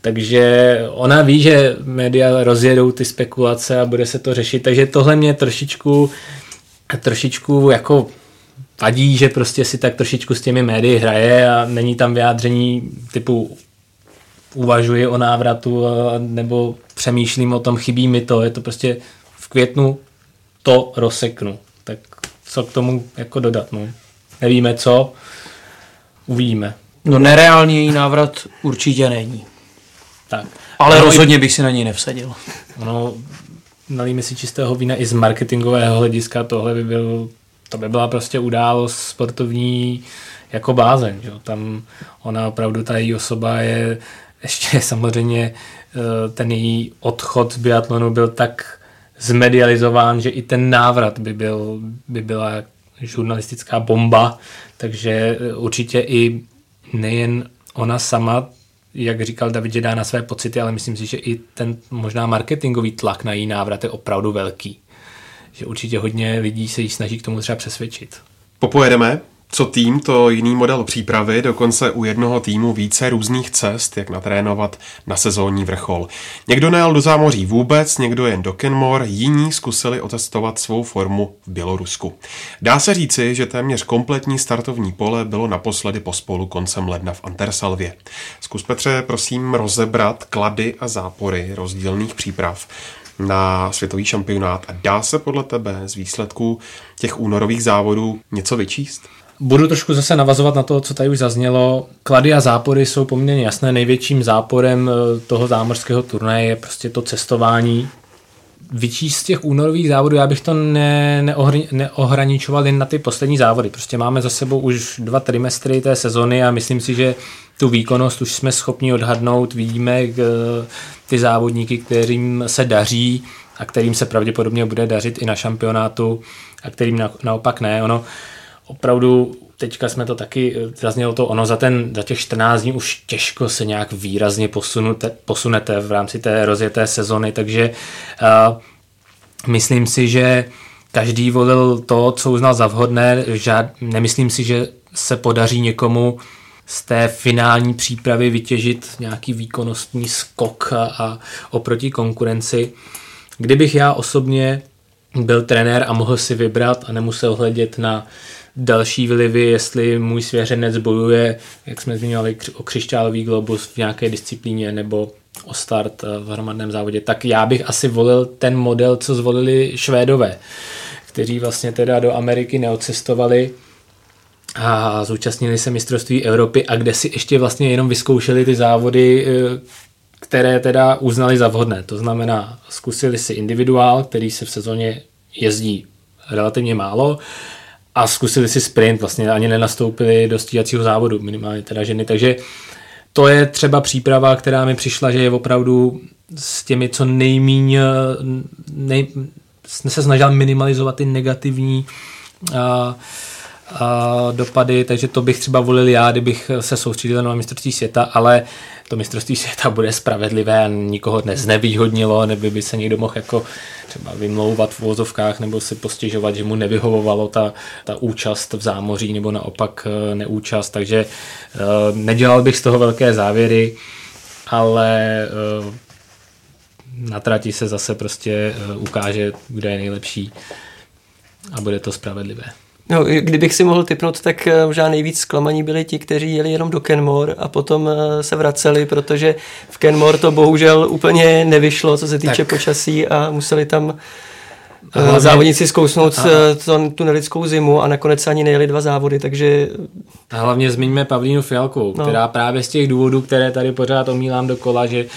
Speaker 3: takže ona ví, že média rozjedou ty spekulace a bude se to řešit, takže tohle mě trošičku trošičku jako vadí, že prostě si tak trošičku s těmi médii hraje a není tam vyjádření typu uvažuji o návratu nebo přemýšlím o tom, chybí mi to, je to prostě v květnu to rozseknu. Tak co k tomu jako dodat, no. Nevíme co, uvidíme.
Speaker 2: No nereálný její návrat určitě není. Tak. Ale no, rozhodně bych si na něj nevsadil.
Speaker 3: No, nalíme si čistého vína i z marketingového hlediska, tohle by byl, to by byla prostě událost sportovní jako bázeň. Že? Tam ona opravdu, ta její osoba je ještě samozřejmě eh, ten její odchod z biatlonu byl tak zmedializován, že i ten návrat by, byl, by byla žurnalistická bomba, takže eh, určitě i nejen ona sama jak říkal David, že dá na své pocity, ale myslím si, že i ten možná marketingový tlak na její návrat je opravdu velký. Že určitě hodně lidí se jí snaží k tomu třeba přesvědčit.
Speaker 1: Popojedeme. Co tým, to jiný model přípravy, dokonce u jednoho týmu více různých cest, jak natrénovat na sezónní vrchol. Někdo nejel do zámoří vůbec, někdo jen do Kenmore, jiní zkusili otestovat svou formu v Bělorusku. Dá se říci, že téměř kompletní startovní pole bylo naposledy pospolu koncem ledna v Antersalvě. Zkus Petře, prosím, rozebrat klady a zápory rozdílných příprav na světový šampionát a dá se podle tebe z výsledků těch únorových závodů něco vyčíst?
Speaker 3: Budu trošku zase navazovat na to, co tady už zaznělo. Klady a zápory jsou poměrně jasné. Největším záporem eh, toho zámořského turnaje je prostě to cestování. Vyčíst z těch únorových závodů, já bych to ne, neohri, neohraničoval jen na ty poslední závody. Prostě máme za sebou už dva trimestry té sezony a myslím si, že tu výkonnost už jsme schopni odhadnout. Vidíme eh, ty závodníky, kterým se daří a kterým se pravděpodobně bude dařit i na šampionátu a kterým na, naopak ne. Ono opravdu teďka jsme to taky, eh, zaznělo to, ono za, ten, za těch 14 dní už těžko se nějak výrazně posunete, posunete v rámci té rozjeté sezony, takže uh, myslím si, že každý volil to, co uznal za vhodné, žád, nemyslím si, že se podaří někomu z té finální přípravy vytěžit nějaký výkonnostní skok a, a oproti konkurenci. Kdybych já osobně byl trenér a mohl si vybrat a nemusel hledět na další vlivy, jestli můj svěřenec bojuje, jak jsme zmiňovali, o křišťálový globus v nějaké disciplíně nebo o start v hromadném závodě, tak já bych asi volil ten model, co zvolili Švédové, kteří vlastně teda do Ameriky neodcestovali a zúčastnili se mistrovství Evropy a kde si ještě vlastně jenom vyzkoušeli ty závody, eh, které teda uznali za vhodné. To znamená, zkusili si individuál, který se v sezóně jezdí relativně málo a zkusili si sprint, vlastně ani nenastoupili do stíhacího závodu, minimálně teda ženy, takže to je třeba příprava, která mi přišla, že je opravdu s těmi co nejmíň, nej, se snažil minimalizovat ty negativní a, a dopady, takže to bych třeba volil já, kdybych se soustředil na mistrovství světa, ale to mistrovství světa bude spravedlivé a nikoho dnes nevýhodnilo, nebo by se někdo mohl jako třeba vymlouvat v vozovkách nebo si postěžovat, že mu nevyhovovalo ta, ta účast v zámoří nebo naopak eh, neúčast, takže uh, nedělal bych z toho velké závěry, ale uh, na trati se zase prostě ukáže, kdo je nejlepší a bude to spravedlivé.
Speaker 4: No, kdybych si mohl typnout, tak eh, možná nejvíc zklamaní byli ti, kteří jeli jenom do Kenmore a potom eh, se vraceli, protože v Kenmore to bohužel úplně nevyšlo, co se týče tak. počasí a museli tam hlavně, závodníci zkousnout a, to, tu nelidskou zimu a nakonec se ani nejeli dva závody, takže...
Speaker 3: A hlavně zmiňme Pavlínu Fialkovou, no. která právě z těch důvodů, které tady pořád omílám dokola, že uh,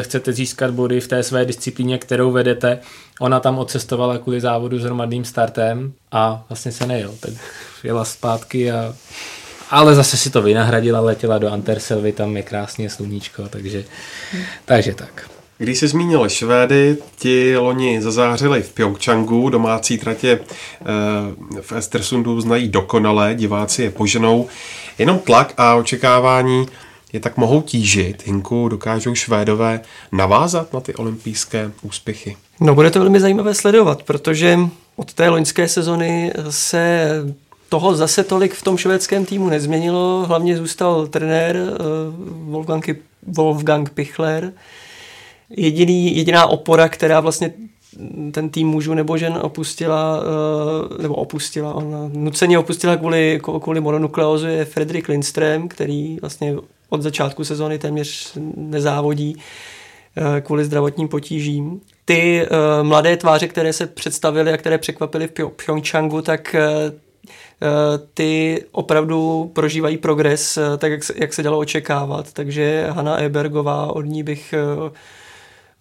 Speaker 3: chcete získat body v té své disciplíně, kterou vedete, ona tam odcestovala kvůli závodu s hromadným startem a vlastně se nejel, tak jela zpátky a ale zase si to vynahradila, letěla do Anterselvy, tam je krásně sluníčko, takže, takže tak.
Speaker 1: Když se zmínil Švédy, ti loni zazářili v Pyeongchangu, domácí tratě eh, v Estersundu znají dokonale, diváci je poženou. Jenom tlak a očekávání je tak mohou tížit. Hinku, dokážou Švédové navázat na ty olympijské úspěchy?
Speaker 4: No bude to velmi zajímavé sledovat, protože od té loňské sezony se toho zase tolik v tom švédském týmu nezměnilo. Hlavně zůstal trenér eh, Wolfgang, Wolfgang Pichler, jediný, jediná opora, která vlastně ten tým mužů nebo žen opustila, eh, nebo opustila, ona nuceně opustila kvůli, kvůli mononukleózu je Fredrik Lindström, který vlastně od začátku sezóny téměř nezávodí eh, kvůli zdravotním potížím. Ty uh, mladé tváře, které se představily a které překvapily v Pyeongchangu, tak ty opravdu prožívají progres, tak jak se, jak se dalo očekávat. Takže Hanna Ebergová, od ní bych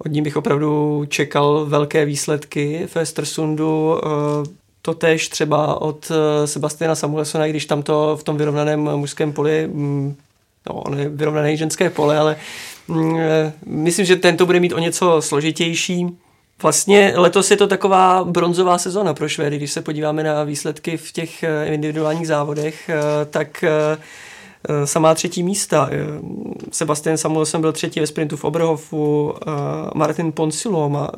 Speaker 4: od ní bych opravdu čekal velké výsledky v Estersundu. Eh, to tež třeba od eh, Sebastiana Samuelsona, když tam to v tom vyrovnaném mužském poli, mm, no, ne vyrovnané ženské pole, ale mm, eh, myslím, že tento bude mít o něco složitější. Vlastně letos je to taková bronzová sezona pro Švédy, když se podíváme na výsledky v těch individuálních závodech, tak samá třetí místa. Eh, Sebastian Samuelson byl třetí ve sprintu v Oberhofu, eh, Martin Ponsiloma,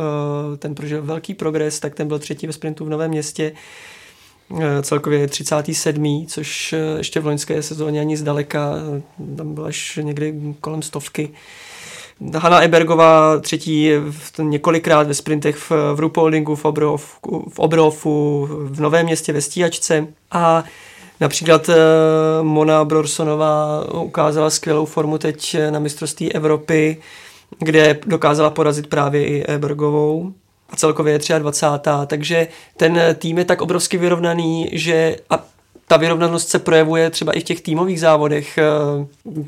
Speaker 4: ten prožil velký progres, tak ten byl třetí ve sprintu v Novém městě. celkově 37. což ještě v loňské sezóně ani zdaleka, tam byla až někdy kolem stovky. Hanna Ebergová třetí několikrát ve sprintech v, v Rupoldingu, v, Obrov, v v Novém městě ve Stíhačce a Například eh, Mona Brorsonová ukázala skvělou formu teď na mistrovství Evropy, kde dokázala porazit právě i Ebergovou a celkově je 23. Takže ten tým je tak obrovsky vyrovnaný, že a ta vyrovnanost se projevuje třeba i v těch týmových závodech. Eh,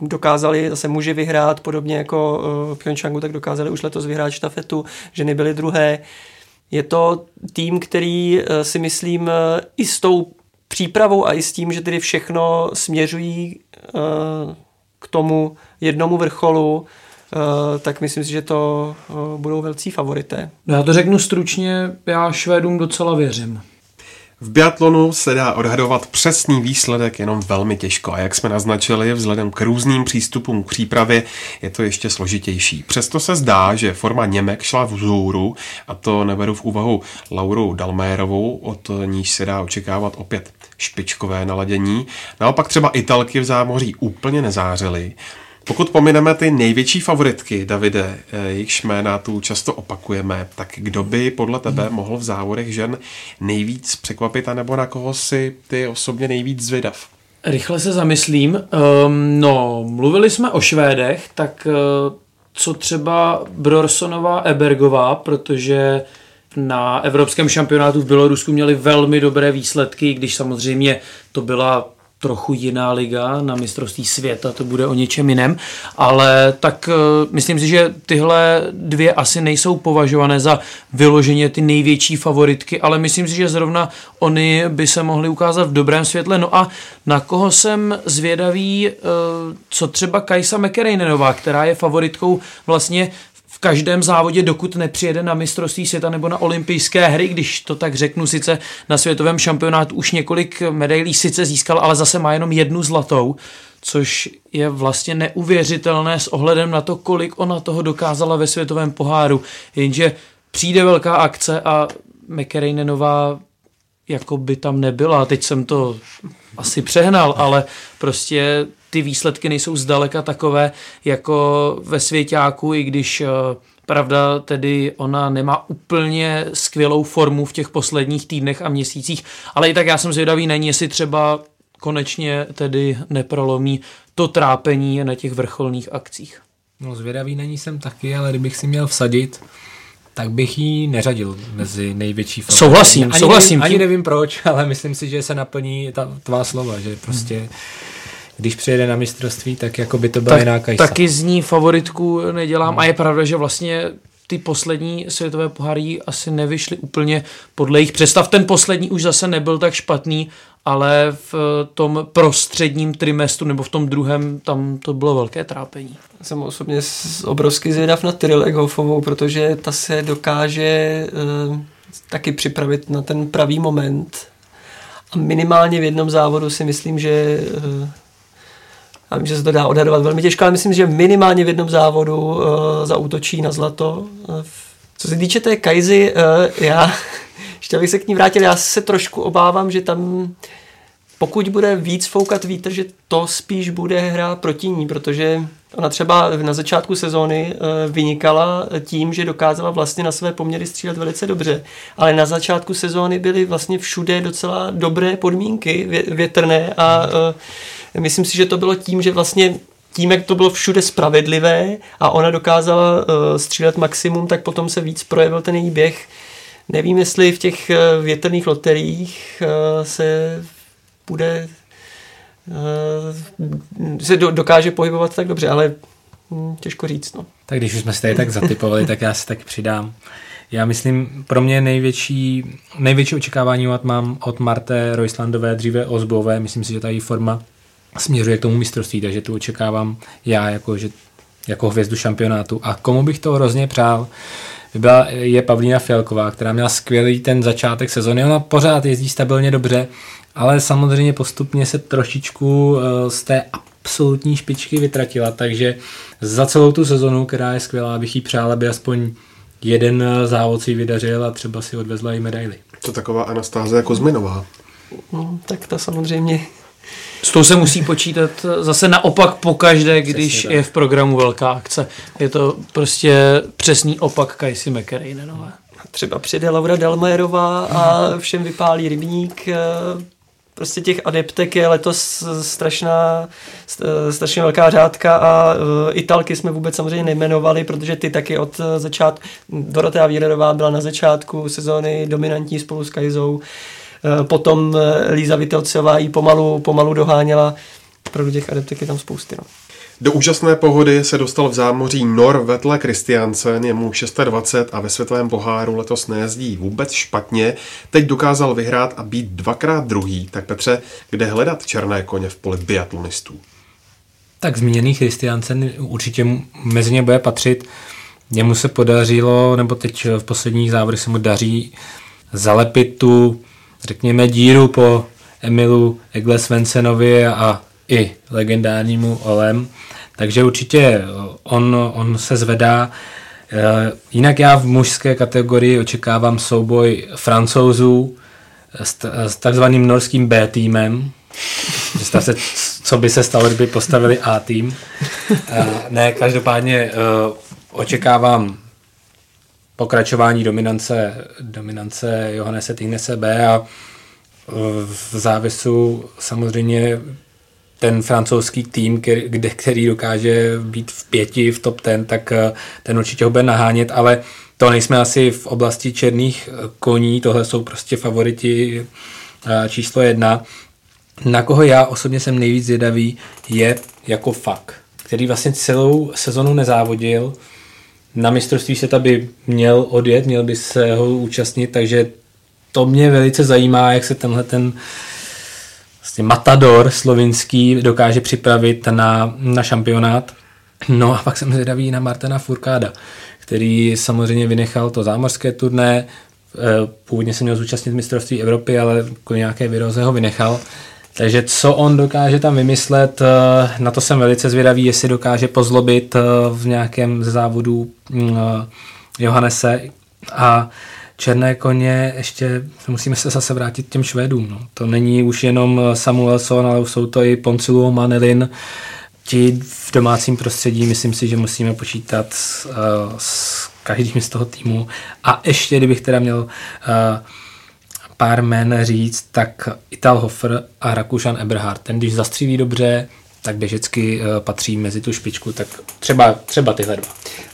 Speaker 4: dokázali zase muži vyhrát, podobně jako v Pyeongchangu, tak dokázali už letos vyhrát štafetu, ženy byly druhé. Je to tým, který eh, si myslím i s tou přípravou a i s tím, že tedy všechno směřují uh, k tomu jednomu vrcholu, uh, tak myslím si, že to uh, budou velcí favorité.
Speaker 2: No já to řeknu stručně, já Švédům docela věřím.
Speaker 1: V biatlonu se dá odhadovat přesný výsledek jenom velmi těžko a jak jsme naznačili, vzhledem k různým přístupům k přípravě je to ještě složitější. Přesto se zdá, že forma Němek šla vzhůru a to neberu v úvahu Lauru Dalmérovou, od níž se dá očekávat opět špičkové naladění. Naopak třeba Italky v zámoří úplně nezářily. Pokud pomineme ty největší favoritky, Davide, eh, jejichž jména tu často opakujeme, tak kdo by podle tebe hmm. mohl v závodech žen nejvíc překvapit, anebo na koho si ty osobně nejvíc zvědav?
Speaker 2: Rychle se zamyslím. Um, no, mluvili jsme o Švédech, tak uh, co třeba Brorsonová Ebergová, protože na evropském šampionátu v Bělorusku měli velmi dobré výsledky, když samozřejmě to byla trochu jiná liga na mistrovství světa, to bude o něčem jiném, ale tak uh, myslím si, že tyhle dvě asi nejsou považované za vyloženě ty největší favoritky, ale myslím si, že zrovna oni by se mohli ukázat v dobrém světle. No a na koho jsem zvědavý, uh, co třeba Kajsa McErainenová, která je favoritkou vlastně každém závodě, dokud nepřijede na mistrovství světa nebo na olympijské hry, když to tak řeknu, sice na světovém šampionátu už několik medailí sice získal, ale zase má jenom jednu zlatou, což je vlastně neuvěřitelné s ohledem na to, kolik ona toho dokázala ve světovém poháru. Jenže přijde velká akce a McErainenová jako by tam nebyla. Teď jsem to asi přehnal, ale prostě ty výsledky nejsou zdaleka takové jako ve svěťáku, i když eh, Pravda, tedy ona nemá úplně skvělou formu v těch posledních týdnech a měsících, ale i tak já jsem zvědavý, není, jestli třeba konečně tedy neprolomí to trápení na těch vrcholných akcích.
Speaker 3: No zvědavý není jsem taky, ale kdybych si měl vsadit, tak bych ji neřadil mezi největší
Speaker 2: favority. Souhlasím,
Speaker 3: ani
Speaker 2: souhlasím.
Speaker 3: Nevím, ani nevím proč, ale myslím si, že se naplní ta tvá slova, že prostě hmm když přijede na mistrovství, tak jako by to byla tak, jiná kajsa.
Speaker 2: Taky z ní favoritku nedělám hmm. a je pravda, že vlastně ty poslední světové poháry asi nevyšly úplně podle jejich představ. Ten poslední už zase nebyl tak špatný, ale v tom prostředním trimestru nebo v tom druhém tam to bylo velké trápení.
Speaker 4: Jsem osobně obrovský zvědav na Tyril Eghofovou, protože ta se dokáže uh, taky připravit na ten pravý moment. A minimálně v jednom závodu si myslím, že uh, já vím, že se to dá odhadovat velmi těžko, ale myslím, že minimálně v jednom závodu uh, zautočí na zlato. Uh, co se týče té Kajzy, uh, já ještě bych se k ní vrátil, já se trošku obávám, že tam pokud bude víc foukat vítr, že to spíš bude hra proti ní, protože ona třeba na začátku sezóny vynikala tím, že dokázala vlastně na své poměry střílet velice dobře, ale na začátku sezóny byly vlastně všude docela dobré podmínky větrné a Myslím si, že to bylo tím, že vlastně tím, jak to bylo všude spravedlivé a ona dokázala uh, střílet maximum, tak potom se víc projevil ten její běh. Nevím, jestli v těch uh, větrných loteriích uh, se bude uh, se do, dokáže pohybovat tak dobře, ale hm, těžko říct. No.
Speaker 3: Tak když už jsme se tady tak zatypovali, tak já se tak přidám. Já myslím, pro mě největší, největší očekávání mám od Marte Roislandové, dříve Ozbové. Myslím si, že ta její forma směřuje k tomu mistrovství, takže tu očekávám já jako, že, jako hvězdu šampionátu. A komu bych to hrozně přál, byla, je Pavlína Fialková, která měla skvělý ten začátek sezóny. Ona pořád jezdí stabilně dobře, ale samozřejmě postupně se trošičku eh, z té absolutní špičky vytratila, takže za celou tu sezonu, která je skvělá, bych jí přál, aby aspoň jeden závod si vydařil a třeba si odvezla i medaily.
Speaker 1: To taková Anastáze jako Zminová.
Speaker 4: no, tak to samozřejmě
Speaker 2: s tou se musí počítat zase naopak pokaždé, když Přesně, je v programu velká akce. Je to prostě přesný opak Kajsi McCarrainenové.
Speaker 4: Třeba přijde Laura Delmérová a všem vypálí rybník. Eh, prostě těch adeptek je letos strašná, strašně velká řádka a eh, Italky jsme vůbec samozřejmě nejmenovali, protože ty taky od začátku, Dorotea Vírerová byla na začátku sezóny dominantní spolu s Kajzou. Eh, potom eh, Líza Vitelcová ji pomalu, pomalu doháněla. Opravdu těch adeptek je tam spousty. No.
Speaker 1: Do úžasné pohody se dostal v zámoří Nor Vetle Kristiansen, je mu 26 a ve světovém poháru letos nejezdí vůbec špatně. Teď dokázal vyhrát a být dvakrát druhý. Tak Petře, kde hledat černé koně v poli biatlonistů?
Speaker 3: Tak zmíněný Kristiansen určitě mezi ně bude patřit. Jemu se podařilo, nebo teď v posledních závodech se mu daří zalepit tu řekněme, díru po Emilu Egle Svensenovi a i legendárnímu Olem. Takže určitě on, on se zvedá. Eh, jinak já v mužské kategorii očekávám souboj francouzů s, s takzvaným norským B týmem. Představte, co by se stalo, kdyby postavili A tým. Eh, ne, každopádně eh, očekávám pokračování dominance, dominance Johannese Tignese B a v závisu samozřejmě ten francouzský tým, kde, který dokáže být v pěti, v top ten, tak eh, ten určitě ho bude nahánět, ale to nejsme asi v oblasti černých eh, koní, tohle jsou prostě favoriti číslo jedna. Na koho já osobně jsem nejvíc zvědavý, je jako fakt, který vlastně celou sezonu nezávodil, na mistrovství světa by měl odjet, měl by se ho účastnit, takže to mě velice zajímá, jak se tenhle ten vlastně matador slovinský dokáže připravit na, na šampionát. No a pak jsem zvědavý na Martina Furkáda, který samozřejmě vynechal to zámořské turné, eh, původně se měl zúčastnit mistrovství Evropy, ale kvůli nějaké viroze ho vynechal. Takže co on dokáže tam vymyslet, eh, na to jsem velice zvědavý, jestli dokáže pozlobit eh, v nějakém z závodů mm, eh, Johannese a černé koně, ještě musíme se zase vrátit k těm Švédům. No. To není už jenom Samuelson, ale jsou to i Poncilu, Manilin. Ti v domácím prostředí, myslím si, že musíme počítat s, s každým z toho týmu. A ještě, kdybych teda měl uh, pár jmen říct, tak Ital Hofer a Rakušan Eberhard. Ten, když zastřílí dobře, tak běžecky uh, patří mezi tu špičku, tak třeba, třeba tyhle dva.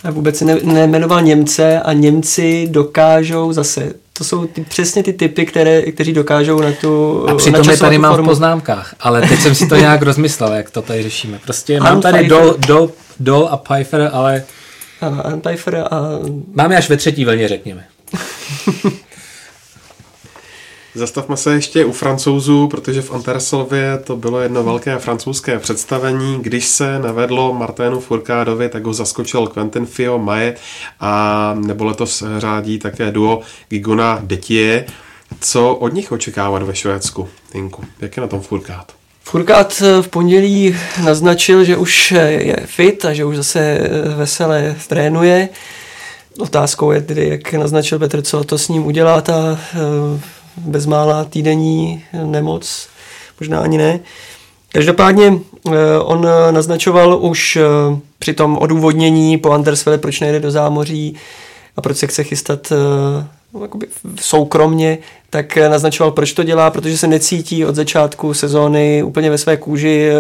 Speaker 4: A vůbec si ne, nejmenoval Němce a Němci dokážou zase, to jsou ty, přesně ty typy, které, kteří dokážou na tu
Speaker 3: A přitom je tady mám formu. v poznámkách, ale teď jsem si to nějak rozmyslel, jak to tady řešíme. Prostě mám tady Dol, Dol, Dol a Pfeiffer, ale...
Speaker 4: Ano, Pfeiffer a...
Speaker 3: Máme až ve třetí vlně, řekněme.
Speaker 1: Zastavme se ještě u francouzů, protože v Antersolvě to bylo jedno velké francouzské představení. Když se navedlo Marténu Furkádovi, tak ho zaskočil Quentin Fio Maje a nebo letos řádí také duo Gigona Detie. Co od nich očekávat ve Švédsku, Tinku? Jak je na tom Furkád?
Speaker 4: Furkát v pondělí naznačil, že už je fit a že už zase veselé trénuje. Otázkou je tedy, jak naznačil Petr, co to s ním udělá ta bezmála týdenní nemoc, možná ani ne. Každopádně eh, on naznačoval už eh, při tom odůvodnění po Andersville, proč nejde do zámoří a proč se chce chystat eh, jakoby soukromně, tak naznačoval, proč to dělá, protože se necítí od začátku sezóny úplně ve své kůži,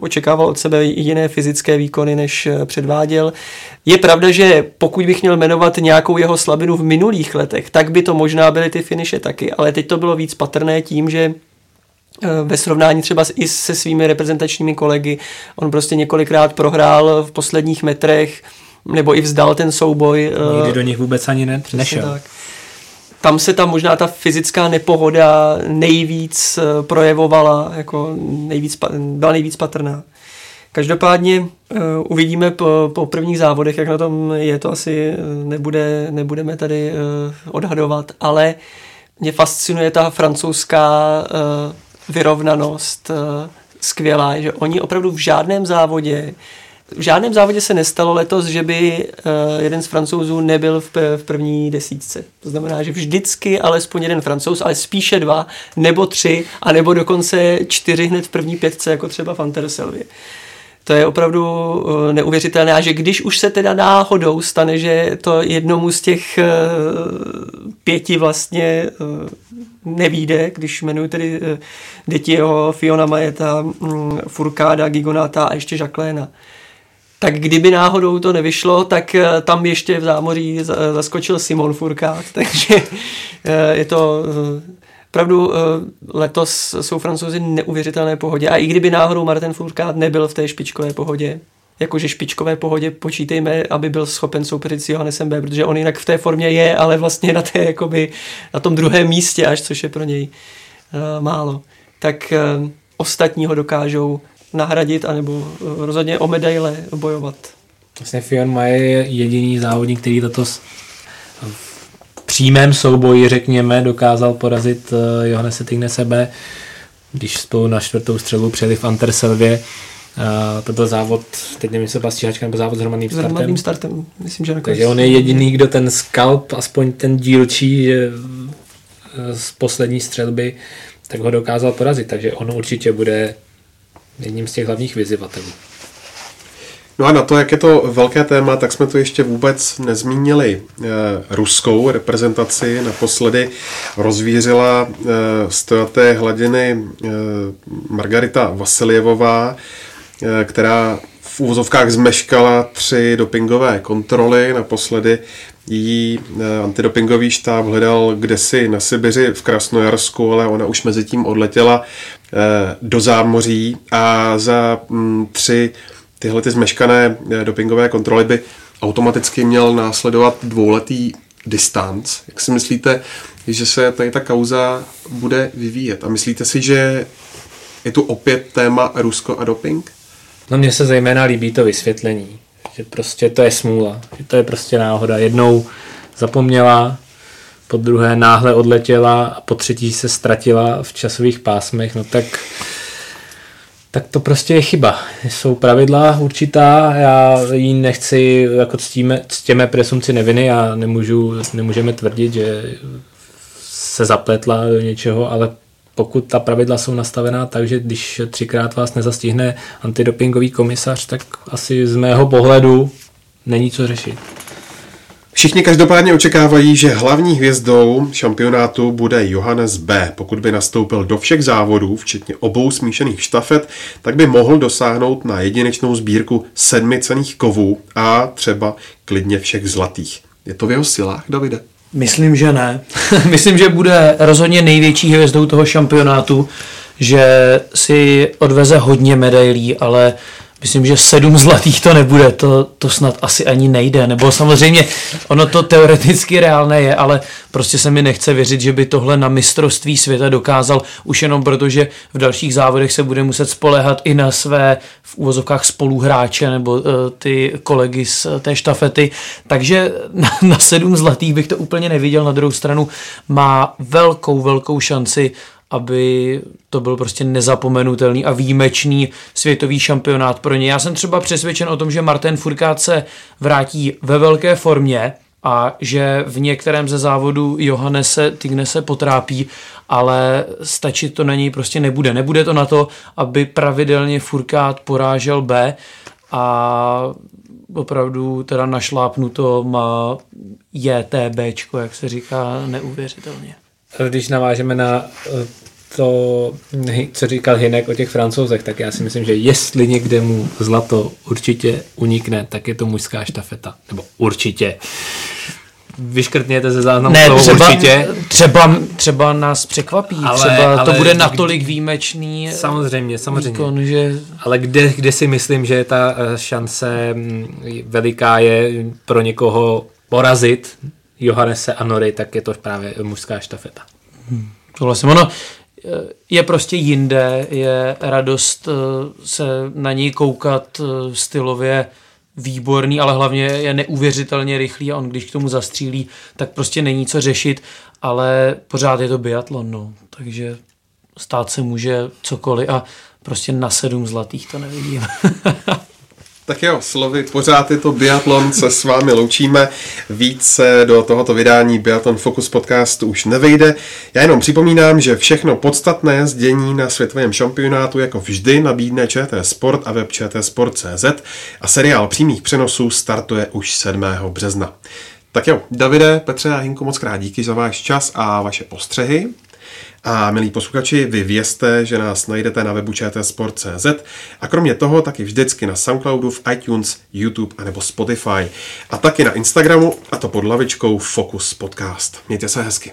Speaker 4: očekával od sebe jiné fyzické výkony, než předváděl. Je pravda, že pokud bych měl jmenovat nějakou jeho slabinu v minulých letech, tak by to možná byly ty finiše taky, ale teď to bylo víc patrné tím, že ve srovnání třeba i se svými reprezentačními kolegy, on prostě několikrát prohrál v posledních metrech, nebo i vzdal ten souboj.
Speaker 3: Nikdy do nich vůbec ani ne, nešel. Tak
Speaker 4: tam se tam možná ta fyzická nepohoda nejvíc eh, projevovala, jako nejvíc, byla nejvíc patrná. Každopádně uh, uvidíme po, po prvních závodech, jak na tom je, to asi eh, nebude, nebudeme tady uh, odhadovat, ale mě fascinuje ta francouzská uh, vyrovnanost skvělá, že oni opravdu v žádném závodě V žádném závodě se nestalo letos, že by uh, jeden z francouzů nebyl v, první desítce. To znamená, že vždycky alespoň jeden francouz, ale spíše dva, nebo tři, a nebo dokonce čtyři hned v první pětce, jako třeba v Anterselvě. To je opravdu uh, neuvěřitelné a že když už se teda náhodou stane, že to jednomu z těch uh, pěti vlastně nevíde, když jmenuji tedy Detieho, Fiona Majeta, um, Furkáda, Gigonata a ještě Jacqueline tak kdyby náhodou to nevyšlo, tak tam ještě v zámoří zaskočil Simon Furkát, takže je to Opravdu letos jsou francouzi neuvěřitelné pohodě a i kdyby náhodou Martin Furkát nebyl v té špičkové pohodě, jakože špičkové pohodě počítejme, aby byl schopen soupeřit s Johannesem B, protože on jinak v té formě je, ale vlastně na, té, jakoby, na tom druhém místě až, což je pro něj uh, málo. Tak uh, ostatní ho dokážou nahradit, anebo uh, rozhodně o medaile bojovat.
Speaker 3: Vlastně Fion Maje je jediný závodník, který tato v přímém souboji, řekněme, dokázal porazit Johannese Tigne sebe, když spolu na čtvrtou střelu přijeli v Anterselvě Uh, to byl závod, teď nevím, jestli byla stíhačka nebo závod s hromadným startem. S hromadným
Speaker 4: startem, myslím, že nakonec.
Speaker 3: Takže on je jediný, kdo ten skalp, aspoň ten dílčí že z poslední střelby, tak ho dokázal porazit. Takže on určitě bude jedním z těch hlavních vyzývatelů.
Speaker 1: No a na to, jak je to velké téma, tak jsme tu ještě vůbec nezmínili e, ruskou reprezentaci. Naposledy rozvířila stojaté hladiny e, Margarita Vasiljevová, Eh, která v úvozovkách zmeškala tři dopingové kontroly. Naposledy jí eh, antidopingový štáb hledal kdesi na Sibiři v Krasnojarsku, ale ona už mezi tím odletěla eh, do zámoří a za mm, tři tyhle ty zmeškané dopingové kontroly by automaticky měl následovat dvouletý distanc. Jak si myslíte, že se tady ta kauza bude vyvíjet? A myslíte si, že je tu opět téma Rusko a doping?
Speaker 3: No mně se zejména líbí to vysvětlení, že prostě to je smůla, že to je prostě náhoda. Jednou zapomněla, po druhé náhle odletěla a po třetí se ztratila v časových pásmech, no tak tak to prostě je chyba. Jsou pravidla určitá, já ji nechci, jako ctíme, ctěme presumci neviny a nemůžu, nemůžeme tvrdit, že se zapletla do něčeho, ale pokud ta pravidla jsou nastavená tak, že když třikrát vás nezastihne antidopingový komisař, tak asi z mého pohledu není co řešit.
Speaker 1: Všichni každopádně očekávají, že hlavní hvězdou šampionátu bude Johannes B. Pokud by nastoupil do všech závodů, včetně obou smíšených štafet, tak by mohl dosáhnout na jedinečnou sbírku sedmi cených kovů a třeba klidně všech zlatých. Je to v jeho silách, Davide?
Speaker 2: Myslím, že ne. Myslím, že bude rozhodně největší hvězdou toho šampionátu, že si odveze hodně medailí, ale Myslím, že sedm zlatých to nebude, to, to snad asi ani nejde, nebo samozřejmě ono to teoreticky reálné je, ale prostě se mi nechce věřit, že by tohle na mistrovství světa dokázal už jenom proto, že v dalších závodech se bude muset spolehat i na své v úvozovkách spoluhráče nebo uh, ty kolegy z té štafety, takže na, na sedm zlatých bych to úplně neviděl, na druhou stranu má velkou, velkou šanci aby to byl prostě nezapomenutelný a výjimečný světový šampionát pro ně. Já jsem třeba přesvědčen o tom, že Martin Furkát se vrátí ve velké formě a že v některém ze závodů Johannese Tignese potrápí, ale stačit to na něj prostě nebude. Nebude to na to, aby pravidelně Furkát porážel B a opravdu teda našlápnuto má JTBčko, jak se říká, neuvěřitelně.
Speaker 3: Když navážeme na eh, to, co říkal Hinek o těch francouzech, tak já si myslím, že jestli někde mu zlato určitě unikne, tak je to mužská štafeta. Nebo určitě. Vyškrtněte ze záznamu ne, toho třeba, určitě.
Speaker 2: Třeba, třeba nás překvapí, ale, třeba ale, to bude natolik výjimečný
Speaker 3: Samozřejmě, samozřejmě. Výkon,
Speaker 2: že...
Speaker 3: Ale kde, kde si myslím, že ta eh, šance mm, veliká je pro někoho porazit Johannese a Nory, tak je to právě mužská štafeta.
Speaker 2: Hmm. Vlastně ono, je prostě jinde, je radost eh, se na něj koukat eh, stylově výborný, ale hlavně je neuvěřitelně rychlý a on když k tomu zastřílí, tak prostě není co řešit, ale pořád je to biatlon, no. takže stát se může cokoliv a prostě na sedm zlatých to nevidím.
Speaker 1: Tak jo, slovy, pořád je to biatlon, se s vámi loučíme. Více do tohoto vydání Biatlon Focus podcastu už nevejde. Já jenom připomínám, že všechno podstatné z dění na světovém šampionátu jako vždy nabídne ČT Sport a web Sport.cz a seriál přímých přenosů startuje už 7. března. Tak jo, Davide, Petře a Hinku, moc krát díky za váš čas a vaše postřehy. A milí posluchači, vy vězte, že nás najdete na webu čtsport.cz a kromě toho taky vždycky na Soundcloudu, v iTunes, YouTube a nebo Spotify a taky na Instagramu a to pod lavičkou Focus Podcast. Mějte se hezky.